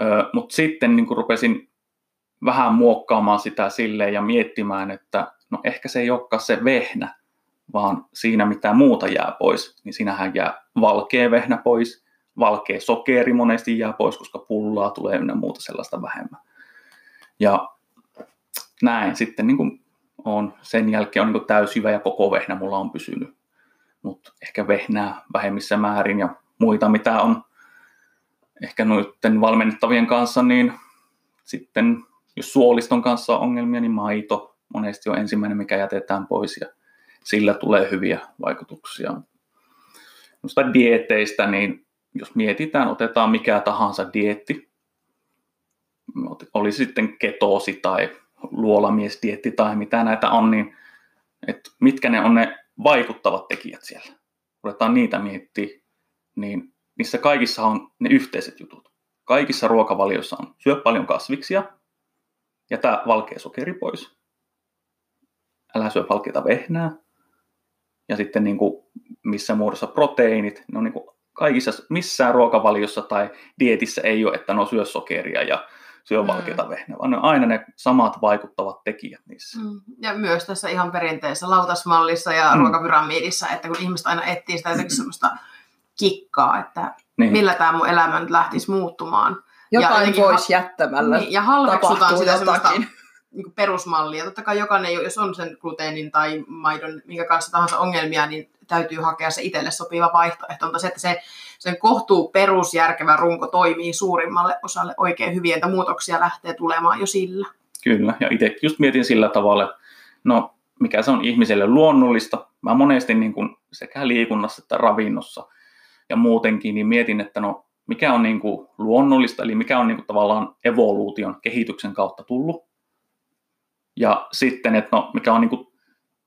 Öö, Mutta sitten niin kuin rupesin vähän muokkaamaan sitä silleen ja miettimään, että no ehkä se ei olekaan se vehnä, vaan siinä mitä muuta jää pois, niin siinähän jää valkea vehnä pois, valkea sokeri monesti jää pois, koska pullaa tulee ynnä muuta sellaista vähemmän. Ja näin sitten niin kuin on, sen jälkeen on niin täysjyvä ja koko vehnä mulla on pysynyt. Mutta ehkä vehnää vähemmissä määrin ja muita, mitä on ehkä noiden valmennettavien kanssa, niin sitten jos suoliston kanssa on ongelmia, niin maito monesti on ensimmäinen, mikä jätetään pois ja sillä tulee hyviä vaikutuksia. Noista dieteistä, niin jos mietitään, otetaan mikä tahansa dietti, oli sitten ketoosi tai luolamiesdietti tai mitä näitä on, niin että mitkä ne on ne vaikuttavat tekijät siellä. Ruvetaan niitä miettiä, niin niissä kaikissa on ne yhteiset jutut. Kaikissa ruokavalioissa on syö paljon kasviksia, Jätä valkea sokeri pois. Älä syö valkeita vehnää. Ja sitten niin kuin missä muodossa proteiinit, ne on niin kuin kaikissa, missään ruokavaliossa tai dietissä ei ole, että no syö sokeria ja syö mm. valkeita vehnää, vaan ne on aina ne samat vaikuttavat tekijät niissä. Mm. Ja myös tässä ihan perinteisessä lautasmallissa ja mm. ruokapyramiidissa, että kun ihmiset aina etsii sitä jotenkin semmoista kikkaa, että Niin. millä tämä mun elämä nyt lähtisi muuttumaan. Jotain jotenkin pois jättämällä Niin, ja halveksutaan tapahtuu sitä semmoista jotakin. niin perusmallia. Totta kai jokainen, jos on sen gluteenin tai maidon, minkä kanssa tahansa ongelmia, niin täytyy hakea se itselle sopiva vaihtoehto. Mutta se, että se, sen kohtuu perusjärkevä runko toimii suurimmalle osalle oikein hyvin, että muutoksia lähtee tulemaan jo sillä. Kyllä, ja itse just mietin sillä tavalla, että no mikä se on ihmiselle luonnollista. Mä monesti niin kuin sekä liikunnassa että ravinnossa ja muutenkin niin mietin, että no mikä on niin kuin luonnollista, eli mikä on niin kuin tavallaan evoluution kehityksen kautta tullut. Ja sitten, että no mikä on niin kuin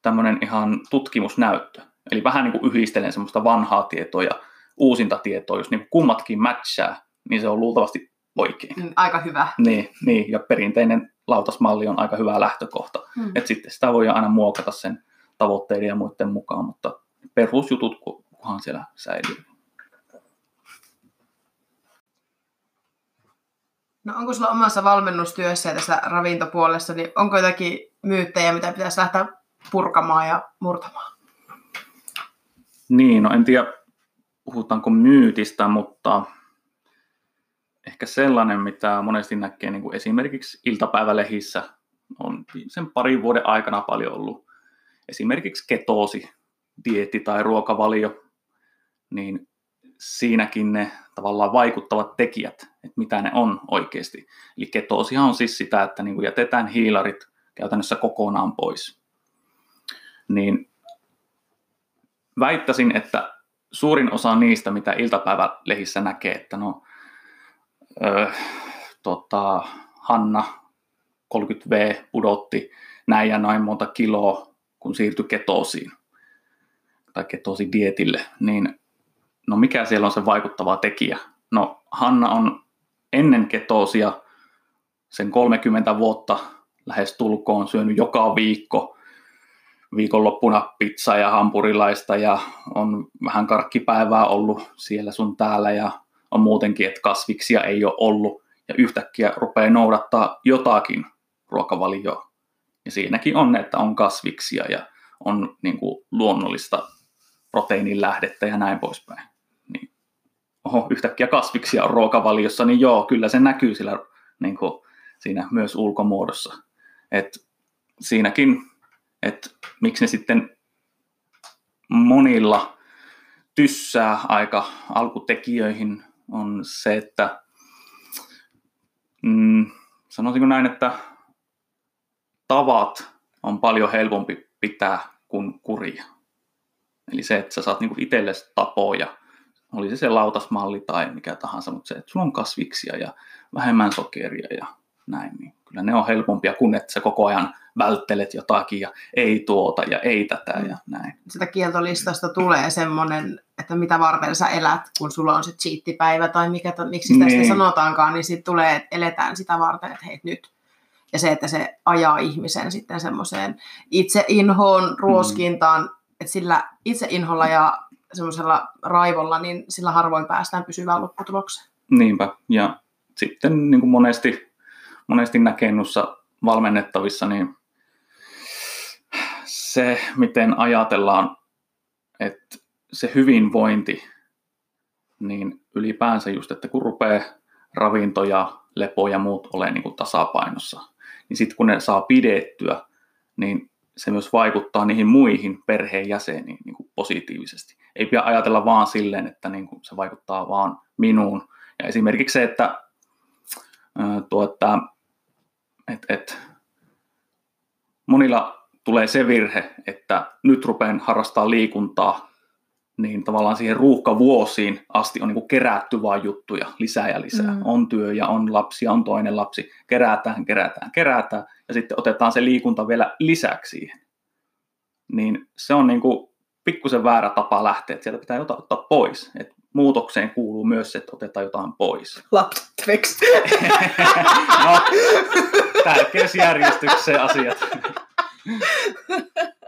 tämmöinen ihan tutkimusnäyttö. Eli vähän niin kuin yhdistelen semmoista vanhaa tietoa ja uusinta tietoa, jos niin kuin kummatkin matchaa, niin se on luultavasti oikein. Mm, Aika hyvä. Niin, niin, ja perinteinen lautasmalli on aika hyvä lähtökohta. Mm. Et sitten sitä voi aina muokata sen tavoitteiden ja muiden mukaan, mutta perusjutut ku- kunhan siellä säilyy. No onko sulla omassa valmennustyössä ja tässä ravintopuolessa, niin onko jotakin myyttejä, mitä pitäisi lähteä purkamaan ja murtamaan? Niin, no en tiedä puhutaanko myytistä, mutta ehkä sellainen, mitä monesti näkee niin kuin esimerkiksi iltapäivälehissä, on sen parin vuoden aikana paljon ollut esimerkiksi ketoosi, dieetti tai ruokavalio, niin siinäkin ne tavallaan vaikuttavat tekijät, että mitä ne on oikeasti. Eli ketoosihan on siis sitä, että niin kuin jätetään hiilarit käytännössä kokonaan pois. Niin väittäisin, että suurin osa niistä, mitä iltapäivälehissä näkee, että no, ö, tota, Hanna 30V pudotti näin ja näin monta kiloa, kun siirtyi ketoosiin tai ketosidietille, niin no mikä siellä on se vaikuttava tekijä? No Hanna on ennen ketoosia sen 30 vuotta lähes tulkoon syönyt joka viikko viikonloppuna pizzaa ja hampurilaista ja on vähän karkkipäivää ollut siellä sun täällä ja on muutenkin, että kasviksia ei ole ollut ja yhtäkkiä rupeaa noudattaa jotakin ruokavalioa. Ja siinäkin on, että on kasviksia ja on niin kuin, luonnollista proteiinin lähdettä ja näin poispäin. Oho, yhtäkkiä kasviksia on ruokavaliossa, niin joo, kyllä se näkyy sillä, niin kuin, siinä myös ulkomuodossa. Et siinäkin, että miksi ne sitten monilla tyssää aika alkutekijöihin on se, että mm, sanoisinko näin, että tavat on paljon helpompi pitää kuin kuria. Eli se, että sä saat niinku itsellesi tapoja, oli se se lautasmalli tai mikä tahansa, mutta se, että sulla on kasviksia ja vähemmän sokeria ja näin, niin kyllä ne on helpompia kuin että sä koko ajan välttelet jotakin ja ei tuota ja ei tätä ja näin. Sitä kieltolistasta tulee semmoinen, että mitä varten sä elät, kun sulla on se cheattipäivä tai mikä, to, miksi sitä Niin. sanotaankaan, niin sitten tulee, että eletään sitä varten, että hei nyt. Ja se, että se ajaa ihmisen sitten semmoiseen itseinhoon, ruoskintaan, mm. että sillä itseinholla ja semmoisella raivolla, niin sillä harvoin päästään pysyvään lopputulokseen. Niinpä. Ja sitten niin kuin monesti, monesti näkee noissa valmennettavissa, niin se, miten ajatellaan, että se hyvinvointi, niin ylipäänsä just, että kun rupeaa ravinto ja lepo ja muut olemaan niin kuin tasapainossa, niin sitten kun ne saa pidettyä, niin se myös vaikuttaa niihin muihin perheenjäseniin niin kuin positiivisesti. Ei pidä ajatella vaan silleen, että niin kuin se vaikuttaa vaan minuun. Ja esimerkiksi se, että, tuo, että et, et, monilla tulee se virhe, että nyt rupean harrastaa liikuntaa, niin tavallaan siihen ruuhkavuosiin asti on niin kuin kerätty vaan juttuja lisää ja lisää. Mm. On työ ja on lapsi ja on toinen lapsi. Kerätään, kerätään, kerätään ja sitten otetaan se liikunta vielä lisäksi siihen. Niin se on niin kuin pikkusen väärä tapa lähteä, että sieltä pitää jotain ottaa pois. Et muutokseen kuuluu myös se, että otetaan jotain pois. Lapseksi. no, tärkeysjärjestykseen asiat.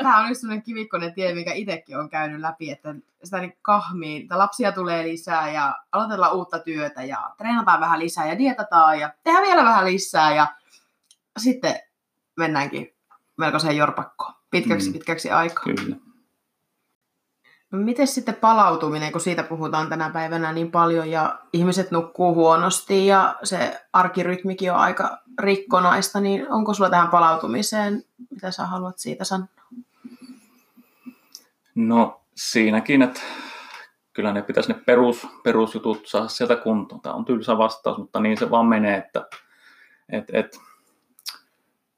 Tämä on yksi sellainen kivikkoinen tie, mikä itsekin on käynyt läpi, että sitä niin kahmiin, että lapsia tulee lisää ja aloitellaan uutta työtä ja treenataan vähän lisää ja dietataan ja tehdään vielä vähän lisää ja sitten mennäänkin melkoiseen jorpakkoon pitkäksi Mm. pitkäksi aikaa. Kyllä. Miten sitten palautuminen, kun siitä puhutaan tänä päivänä niin paljon ja ihmiset nukkuu huonosti ja se arkirytmikin on aika rikkonaista, niin onko sulla tähän palautumiseen, mitä sä haluat siitä sanoa? No siinäkin, että kyllä ne pitäisi ne perus, perusjutut saada sieltä kuntoon. Tämä on tylsä vastaus, mutta niin se vaan menee, että et, et,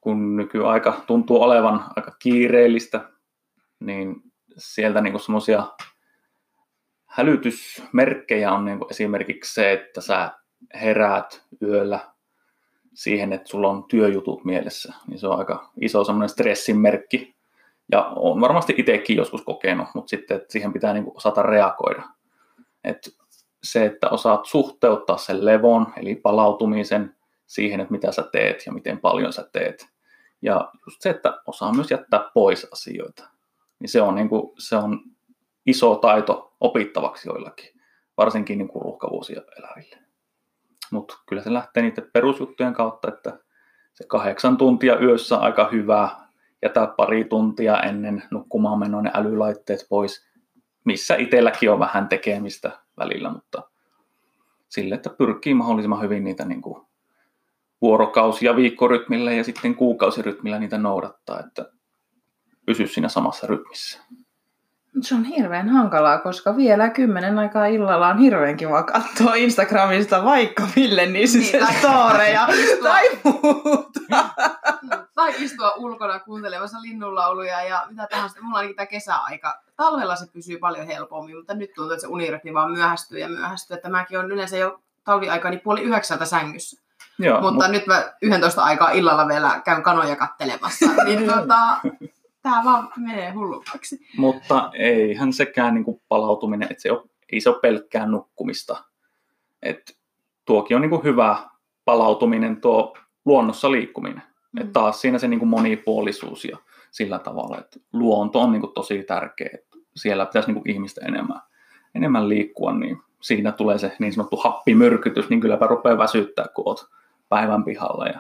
kun nykyaika tuntuu olevan aika kiireellistä, niin sieltä niin semmoisia hälytysmerkkejä on niin esimerkiksi se, että sä heräät yöllä siihen, että sulla on työjutut mielessä, niin se on aika iso semmoinen stressin merkki. Ja on varmasti itsekin joskus kokenut, mutta sitten että siihen pitää niin osata reagoida. Et se, että osaat suhteuttaa sen levon, eli palautumisen siihen, että mitä sä teet ja miten paljon sä teet. Ja just se, että osaa myös jättää pois asioita. Niin se on, niin kuin, se on iso taito opittavaksi joillakin, varsinkin niin kuin ruuhkavuosia eläville. Mutta kyllä se lähtee niiden perusjuttujen kautta, että se kahdeksan tuntia yössä aika hyvä, jätää pari tuntia ennen nukkumaan menoa ne älylaitteet pois, missä itselläkin on vähän tekemistä välillä, mutta sille, että pyrkii mahdollisimman hyvin niitä niin kuin vuorokausi- ja viikkorytmillä ja sitten kuukausirytmillä niitä noudattaa, että pysy siinä samassa rytmissä. Se on hirveän hankalaa, koska vielä kymmenen aikaa illalla on hirveän kiva katsoa Instagramista vaikka Ville Nissisen niin, storeja tai muuta. Tai istua ulkona kuuntelemassa linnunlauluja ja mitä tahansa. Mulla on tämä kesäaika. Talvella se pysyy paljon helpommin, mutta nyt tuntuu, että se unirytmi vaan myöhästyy ja myöhästyy. Että mäkin on yleensä jo talviaikani puoli yhdeksältä sängyssä. Joo, mutta mut... nyt mä 11 aikaa illalla vielä käyn kanoja kattelemassa. niin tota, tämä vaan menee hulluksi. Mutta eihän sekään niin kuin palautuminen, että se on, ei se ole pelkkää nukkumista. Et tuokin on niin kuin hyvä palautuminen tuo luonnossa liikkuminen. Mm. Et taas siinä se niin kuin monipuolisuus ja sillä tavalla, että luonto on niin kuin tosi tärkeä. Että siellä pitäisi niin kuin ihmistä enemmän, enemmän liikkua, niin siinä tulee se niin sanottu happimyrkytys, niin kylläpä rupeaa väsyttää, kun olet päivän pihalla ja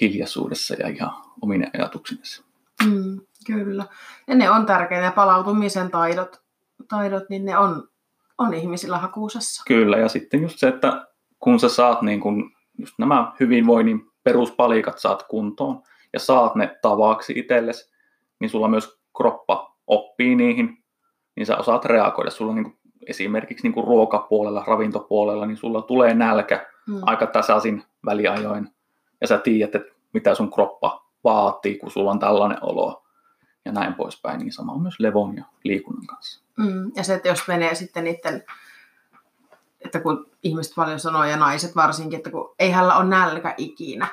hiljaisuudessa ja ihan omine ajatuksinesi. Mm, kyllä. Ja ne on tärkeitä. Ja palautumisen taidot, taidot niin ne on, on ihmisillä hakuusessa. Kyllä, ja sitten just se, että kun sä saat niin kun, just nämä hyvinvoinnin peruspalikat saat kuntoon ja saat ne tavaksi itsellesi, niin sulla myös kroppa oppii niihin, niin sä osaat reagoida. Sulla niin kuin, esimerkiksi niin kuin ruokapuolella, ravintopuolella, niin sulla tulee nälkä mm. aika tasaisin väliajoin. Ja sä tiedät, että mitä sun kroppa vaatii, kun sulla on tällainen olo ja näin poispäin. Niin sama on myös levon ja liikunnan kanssa. Mm. Ja se, että jos menee sitten niiden, että kun ihmiset paljon sanoo ja naiset varsinkin, että kun ei hänellä ole nälkä ikinä,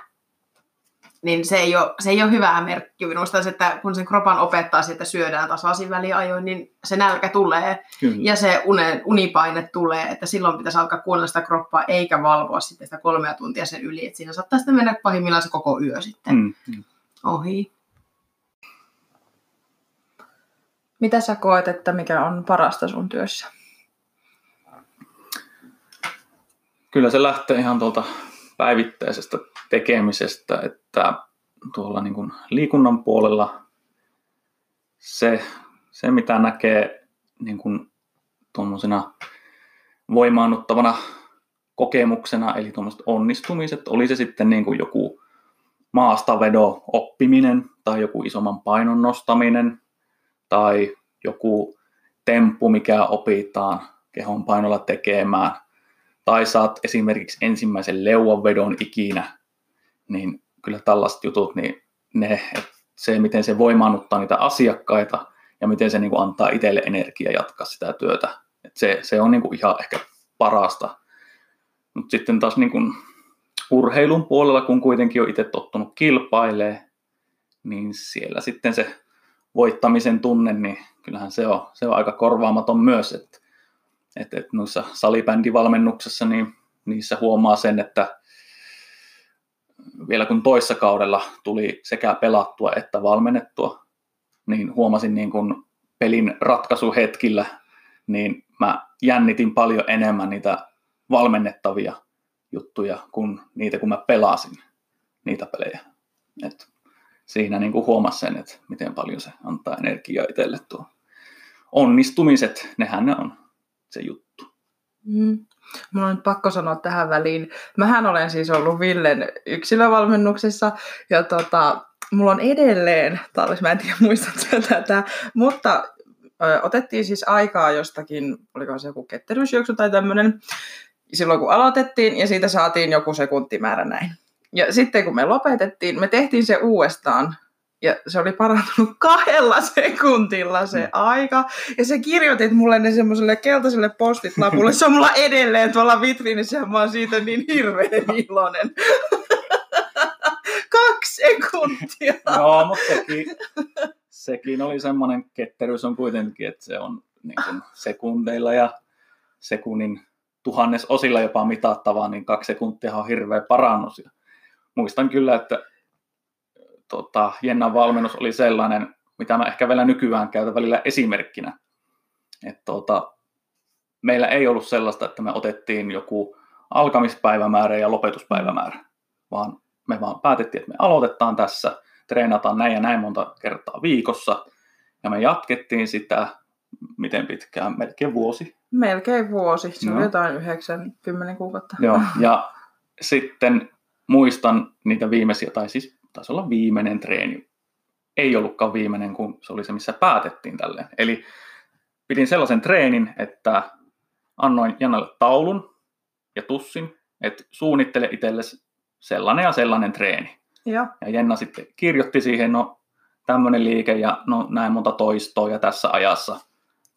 niin se ei, ole, se ei ole hyvää merkki minusta, että kun sen kropan opettaa että syödään tasaisin väliajoin, niin se nälkä tulee Kyllä. ja se une, unipaine tulee, että silloin pitäisi alkaa kuunnella sitä kroppaa eikä valvoa sitten sitä kolmea tuntia sen yli, että siinä saattaa sitten mennä pahimmillaan se koko yö sitten mm, mm. Ohi. Mitä sä koet, että mikä on parasta sun työssä? Kyllä se lähtee ihan tuolta päivittäisestä tekemisestä, että tuolla niin kuin liikunnan puolella se, se mitä näkee niin kuin tuommoisena voimaannuttavana kokemuksena, eli tuommoiset onnistumiset, oli se sitten niin kuin joku maastavedo oppiminen tai joku isomman painon nostaminen tai joku temppu, mikä opitaan kehon painolla tekemään, tai saat esimerkiksi ensimmäisen leuanvedon ikinä, niin kyllä tällaiset jutut, niin ne, se, miten se voimaannuttaa niitä asiakkaita ja miten se niin kuin antaa itselle energiaa jatkaa sitä työtä. että se, se on niin kuin ihan ehkä parasta. Mutta sitten taas niin kuin urheilun puolella, kun kuitenkin on itse tottunut kilpailee, niin siellä sitten se voittamisen tunne, niin kyllähän se on, se on aika korvaamaton myös, että että et noissa salibändivalmennuksessa niin niissä huomaa sen, että vielä kun toissa kaudella tuli sekä pelattua että valmennettua, niin huomasin niin kuin pelin ratkaisuhetkillä, niin mä jännitin paljon enemmän niitä valmennettavia juttuja kuin niitä, kun mä pelasin niitä pelejä. Et siinä niin kuin sen, että miten paljon se antaa energiaa itselle tuo onnistumiset, nehän ne on se juttu. Mm. Mulla on nyt pakko sanoa tähän väliin. Mähän olen siis ollut Villen yksilövalmennuksessa ja tota, mulla on edelleen, taas mä en tiedä muistatko tätä, mutta ö, otettiin siis aikaa jostakin, oliko se joku ketteryysjuoksu tai tämmöinen, silloin kun aloitettiin ja siitä saatiin joku sekuntimäärä näin. Ja sitten kun me lopetettiin, me tehtiin se uudestaan ja se oli parantunut kahdella sekuntilla se mm. aika. Ja se kirjoitit mulle ne semmoiselle keltaiselle postit-lapulle. Se on mulla edelleen tuolla vitriinissä ja mä oon siitä niin hirveän iloinen. Kaksi sekuntia. Joo, mutta sekin, sekin oli semmoinen ketteryys on kuitenkin, että se on niin kuin sekundeilla ja sekunnin tuhannes osilla jopa mitattavaa, niin kaksi sekuntia on hirveä parannus. Ja muistan kyllä, että tota, Jennan valmennus oli sellainen, mitä mä ehkä vielä nykyään käytän välillä esimerkkinä. Et, tota, meillä ei ollut sellaista, että me otettiin joku alkamispäivämäärä ja lopetuspäivämäärä, vaan me vaan päätettiin, että me aloitetaan tässä, treenataan näin ja näin monta kertaa viikossa, ja me jatkettiin sitä, miten pitkään, melkein vuosi. Melkein vuosi, se no. oli jotain 90 kuukautta. Joo, ja sitten muistan niitä viimeisiä, tai siis taisi olla viimeinen treeni. Ei ollutkaan viimeinen, kun se oli se, missä päätettiin tälle. Eli pidin sellaisen treenin, että annoin Janalle taulun ja tussin, että suunnittele itsellesi sellainen ja sellainen treeni. Ja, ja Jenna sitten kirjoitti siihen, no tämmöinen liike ja no näin monta toistoa ja tässä ajassa.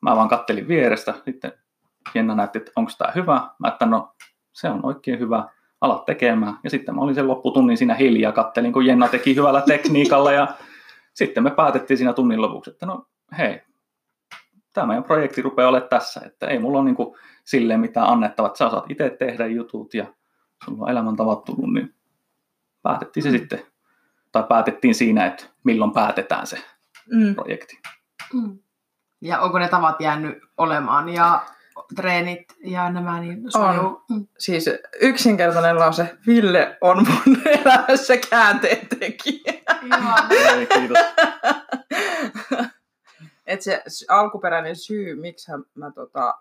Mä vaan kattelin vierestä, sitten Jenna näytti, että onko tämä hyvä. Mä että no se on oikein hyvä ala tekemään. Ja sitten mä olin sen lopputunnin siinä hiljaa, kattelin kun Jenna teki hyvällä tekniikalla ja sitten me päätettiin siinä tunnin lopuksi, että no hei, tämä meidän projekti rupeaa olemaan tässä, että ei mulla ole niin kuin silleen mitään annettavaa, että sä saat itse tehdä jutut ja sulla on elämäntavat tullut, niin päätettiin se mm. sitten, tai päätettiin siinä, että milloin päätetään se mm. projekti. Mm. Ja onko ne tavat jäänyt olemaan ja treenit ja nämä, niin on. Mm. Siis yksinkertainen lause, Ville on mun elämässä käänteen tekijä. Ei, kiitos. Et se alkuperäinen syy, miksi mä tota,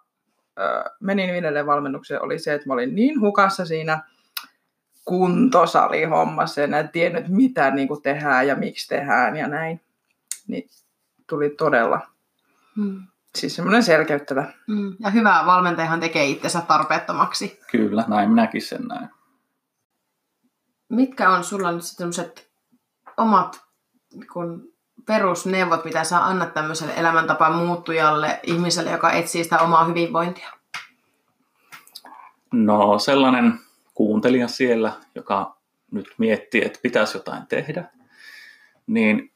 menin Villelle valmennukseen, oli se, että mä olin niin hukassa siinä kuntosalihommassa ja en tiennyt, mitä niin tehdään ja miksi tehdään ja näin. Niin tuli todella hmm siis semmoinen selkeyttävä. Mm, ja hyvä valmentajahan tekee itsensä tarpeettomaksi. Kyllä, näin minäkin sen näin. Mitkä on sulla nyt sellaiset omat kun perusneuvot, mitä sä annat tämmöiselle elämäntapaan muuttujalle, ihmiselle, joka etsii sitä omaa hyvinvointia? No sellainen kuuntelija siellä, joka nyt miettii, että pitäisi jotain tehdä, niin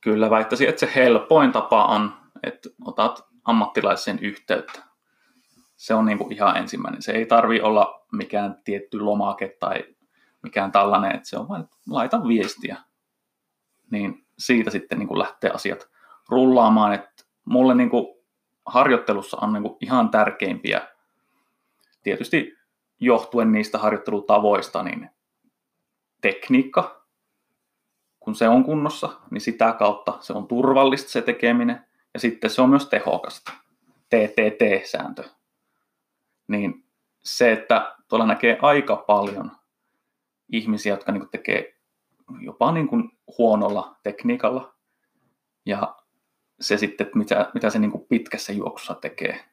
kyllä väittäisin, että se helpoin tapa on että otat ammattilaisen yhteyttä. Se on niin kuin ihan ensimmäinen. Se ei tarvi olla mikään tietty lomake tai mikään tällainen, että se on vain, että laita viestiä. Niin siitä sitten niin kuin lähtee asiat rullaamaan. Että mulle niin kuin harjoittelussa on niin kuin ihan tärkeimpiä, tietysti johtuen niistä harjoittelutavoista, niin tekniikka, kun se on kunnossa, niin sitä kautta se on turvallista se tekeminen. Ja sitten se on myös tehokasta. TTT-sääntö. Niin se, että tuolla näkee aika paljon ihmisiä, jotka niin tekee jopa niin kuin huonolla tekniikalla. Ja se sitten, että mitä, mitä se niin kuin pitkässä juoksussa tekee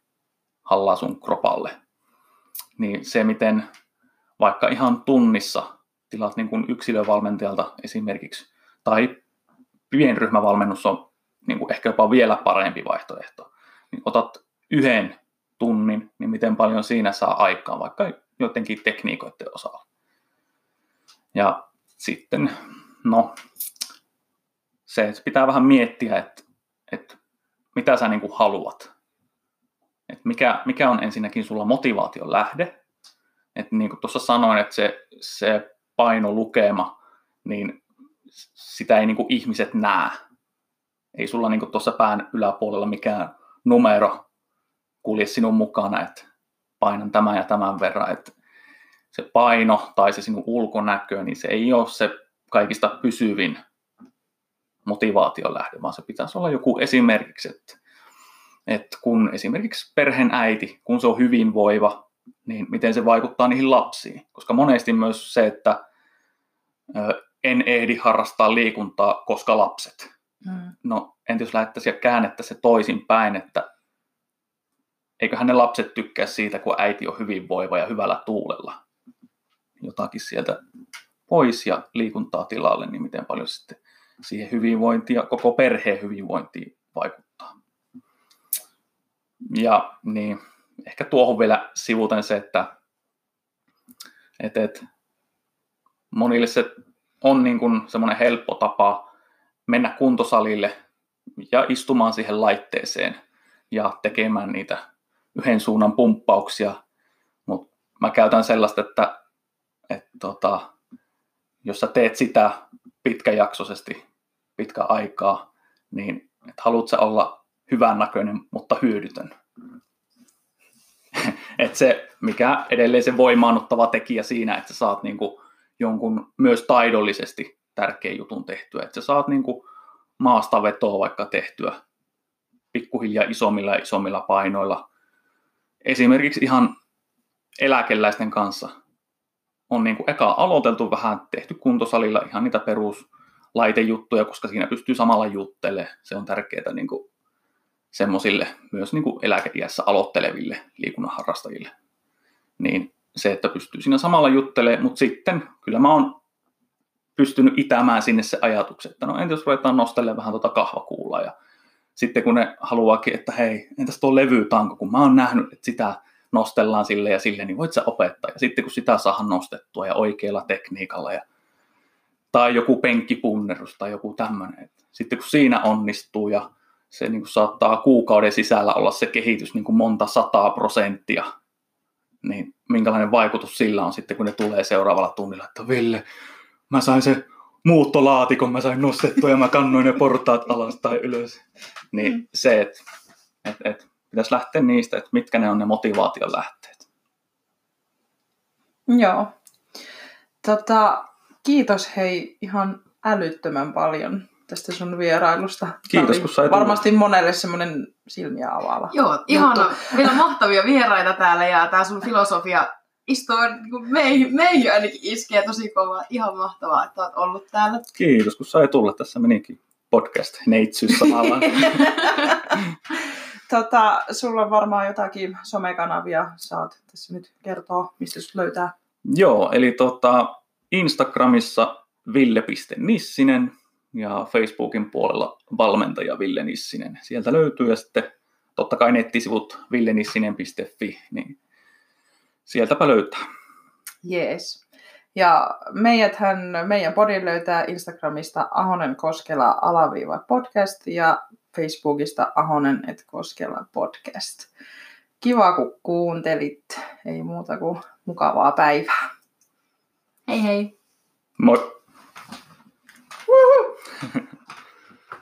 hallaa sun kropalle. Niin se, miten vaikka ihan tunnissa tilat niin kuin yksilövalmentajalta esimerkiksi, tai pienryhmävalmennus on niin kuin ehkä jopa vielä parempi vaihtoehto. Niin otat yhden tunnin, niin miten paljon siinä saa aikaan, vaikka jotenkin tekniikoiden osalla. Ja sitten, no, se, että pitää vähän miettiä, että, että mitä sä niin kuin haluat. Että mikä, mikä on ensinnäkin sulla motivaation lähde. Että niin kuin tuossa sanoin, että se, se painolukema, niin sitä ei niin kuin ihmiset näe ei sulla niin tuossa pään yläpuolella mikään numero kulje sinun mukana, että painan tämän ja tämän verran, että se paino tai se sinun ulkonäkö, niin se ei ole se kaikista pysyvin motivaation lähde, vaan se pitäisi olla joku esimerkiksi, että että kun esimerkiksi perheen äiti, kun se on hyvinvoiva, niin miten se vaikuttaa niihin lapsiin. Koska monesti myös se, että en ehdi harrastaa liikuntaa, koska lapset. Mm. No, entä jos lähettäisiin ja käännettäisiin se toisinpäin, että eiköhän ne lapset tykkää siitä, kun äiti on hyvinvoiva ja hyvällä tuulella. Jotakin sieltä pois ja liikuntaa tilalle, niin miten paljon sitten siihen hyvinvointiin ja koko perheen hyvinvointiin vaikuttaa. Ja niin, ehkä tuohon vielä sivuten se, että et, et, monille se on niin kuin semmoinen helppo tapa mennä kuntosalille ja istumaan siihen laitteeseen ja tekemään niitä yhden suunnan pumppauksia. Mutta mä käytän sellaista, että, että tota, jos sä teet sitä pitkäjaksoisesti, pitkä aikaa, niin että haluat sä olla hyvän näköinen, mutta hyödytön. Et se, mikä edelleen se voimaannuttava tekijä siinä, että sä saat niinku jonkun myös taidollisesti tärkeän jutun tehtyä. Että sä saat niinku maasta vetoa vaikka tehtyä pikkuhiljaa isommilla ja isommilla painoilla. Esimerkiksi ihan eläkeläisten kanssa on niin kuin eka aloiteltu vähän, tehty kuntosalilla ihan niitä peruslaitejuttuja, koska siinä pystyy samalla juttelemaan. Se on tärkeää niin kuin semmoisille myös niin kuin eläkeiässä aloitteleville liikunnan harrastajille. Niin se, että pystyy siinä samalla juttelemaan, mutta sitten kyllä mä oon pystynyt itämään sinne se ajatukset, että no entäs ruvetaan nostelemaan vähän tuota kahvakuulaa ja sitten kun ne haluaakin, että hei, entäs tuo levytanko, kun mä oon nähnyt, että sitä nostellaan sille ja sille, niin voit sä opettaa. Ja sitten kun sitä saa nostettua ja oikealla tekniikalla ja tai joku penkkipunnerus tai joku tämmöinen. Sitten kun siinä onnistuu ja se niin kuin saattaa kuukauden sisällä olla se kehitys niin kuin monta sataa prosenttia, niin minkälainen vaikutus sillä on sitten, kun ne tulee seuraavalla tunnilla, että Ville, mä sain se muuttolaatikon, mä sain nostettua ja mä kannoin ne portaat alas tai ylös. Niin mm. se, että et, et, pitäisi lähteä niistä, että mitkä ne on ne motivaation lähteet. Joo. Tota, kiitos hei ihan älyttömän paljon tästä sun vierailusta. Kiitos, kun sait Varmasti tulla. monelle semmoinen silmiä avaava Joo, ihana. Meillä on mahtavia vieraita täällä ja tämä sun filosofia istuu niin meihin, meihin ainakin iskee tosi kovaa. Ihan mahtavaa, että olet ollut täällä. Kiitos, kun sai tulla. Tässä menikin podcast neitsyys samalla. tota, sulla on varmaan jotakin somekanavia. Saat tässä nyt kertoa, mistä sut löytää. Joo, eli tota, Instagramissa ville.nissinen ja Facebookin puolella valmentaja Ville Nissinen. Sieltä löytyy ja sitten totta kai nettisivut villenissinen.fi, niin sieltäpä löytää. Jees. Ja meidäthän, meidän podin löytää Instagramista Ahonen Koskela alaviiva podcast ja Facebookista Ahonen et Koskela podcast. Kiva kun kuuntelit. Ei muuta kuin mukavaa päivää. Hei hei. Moi.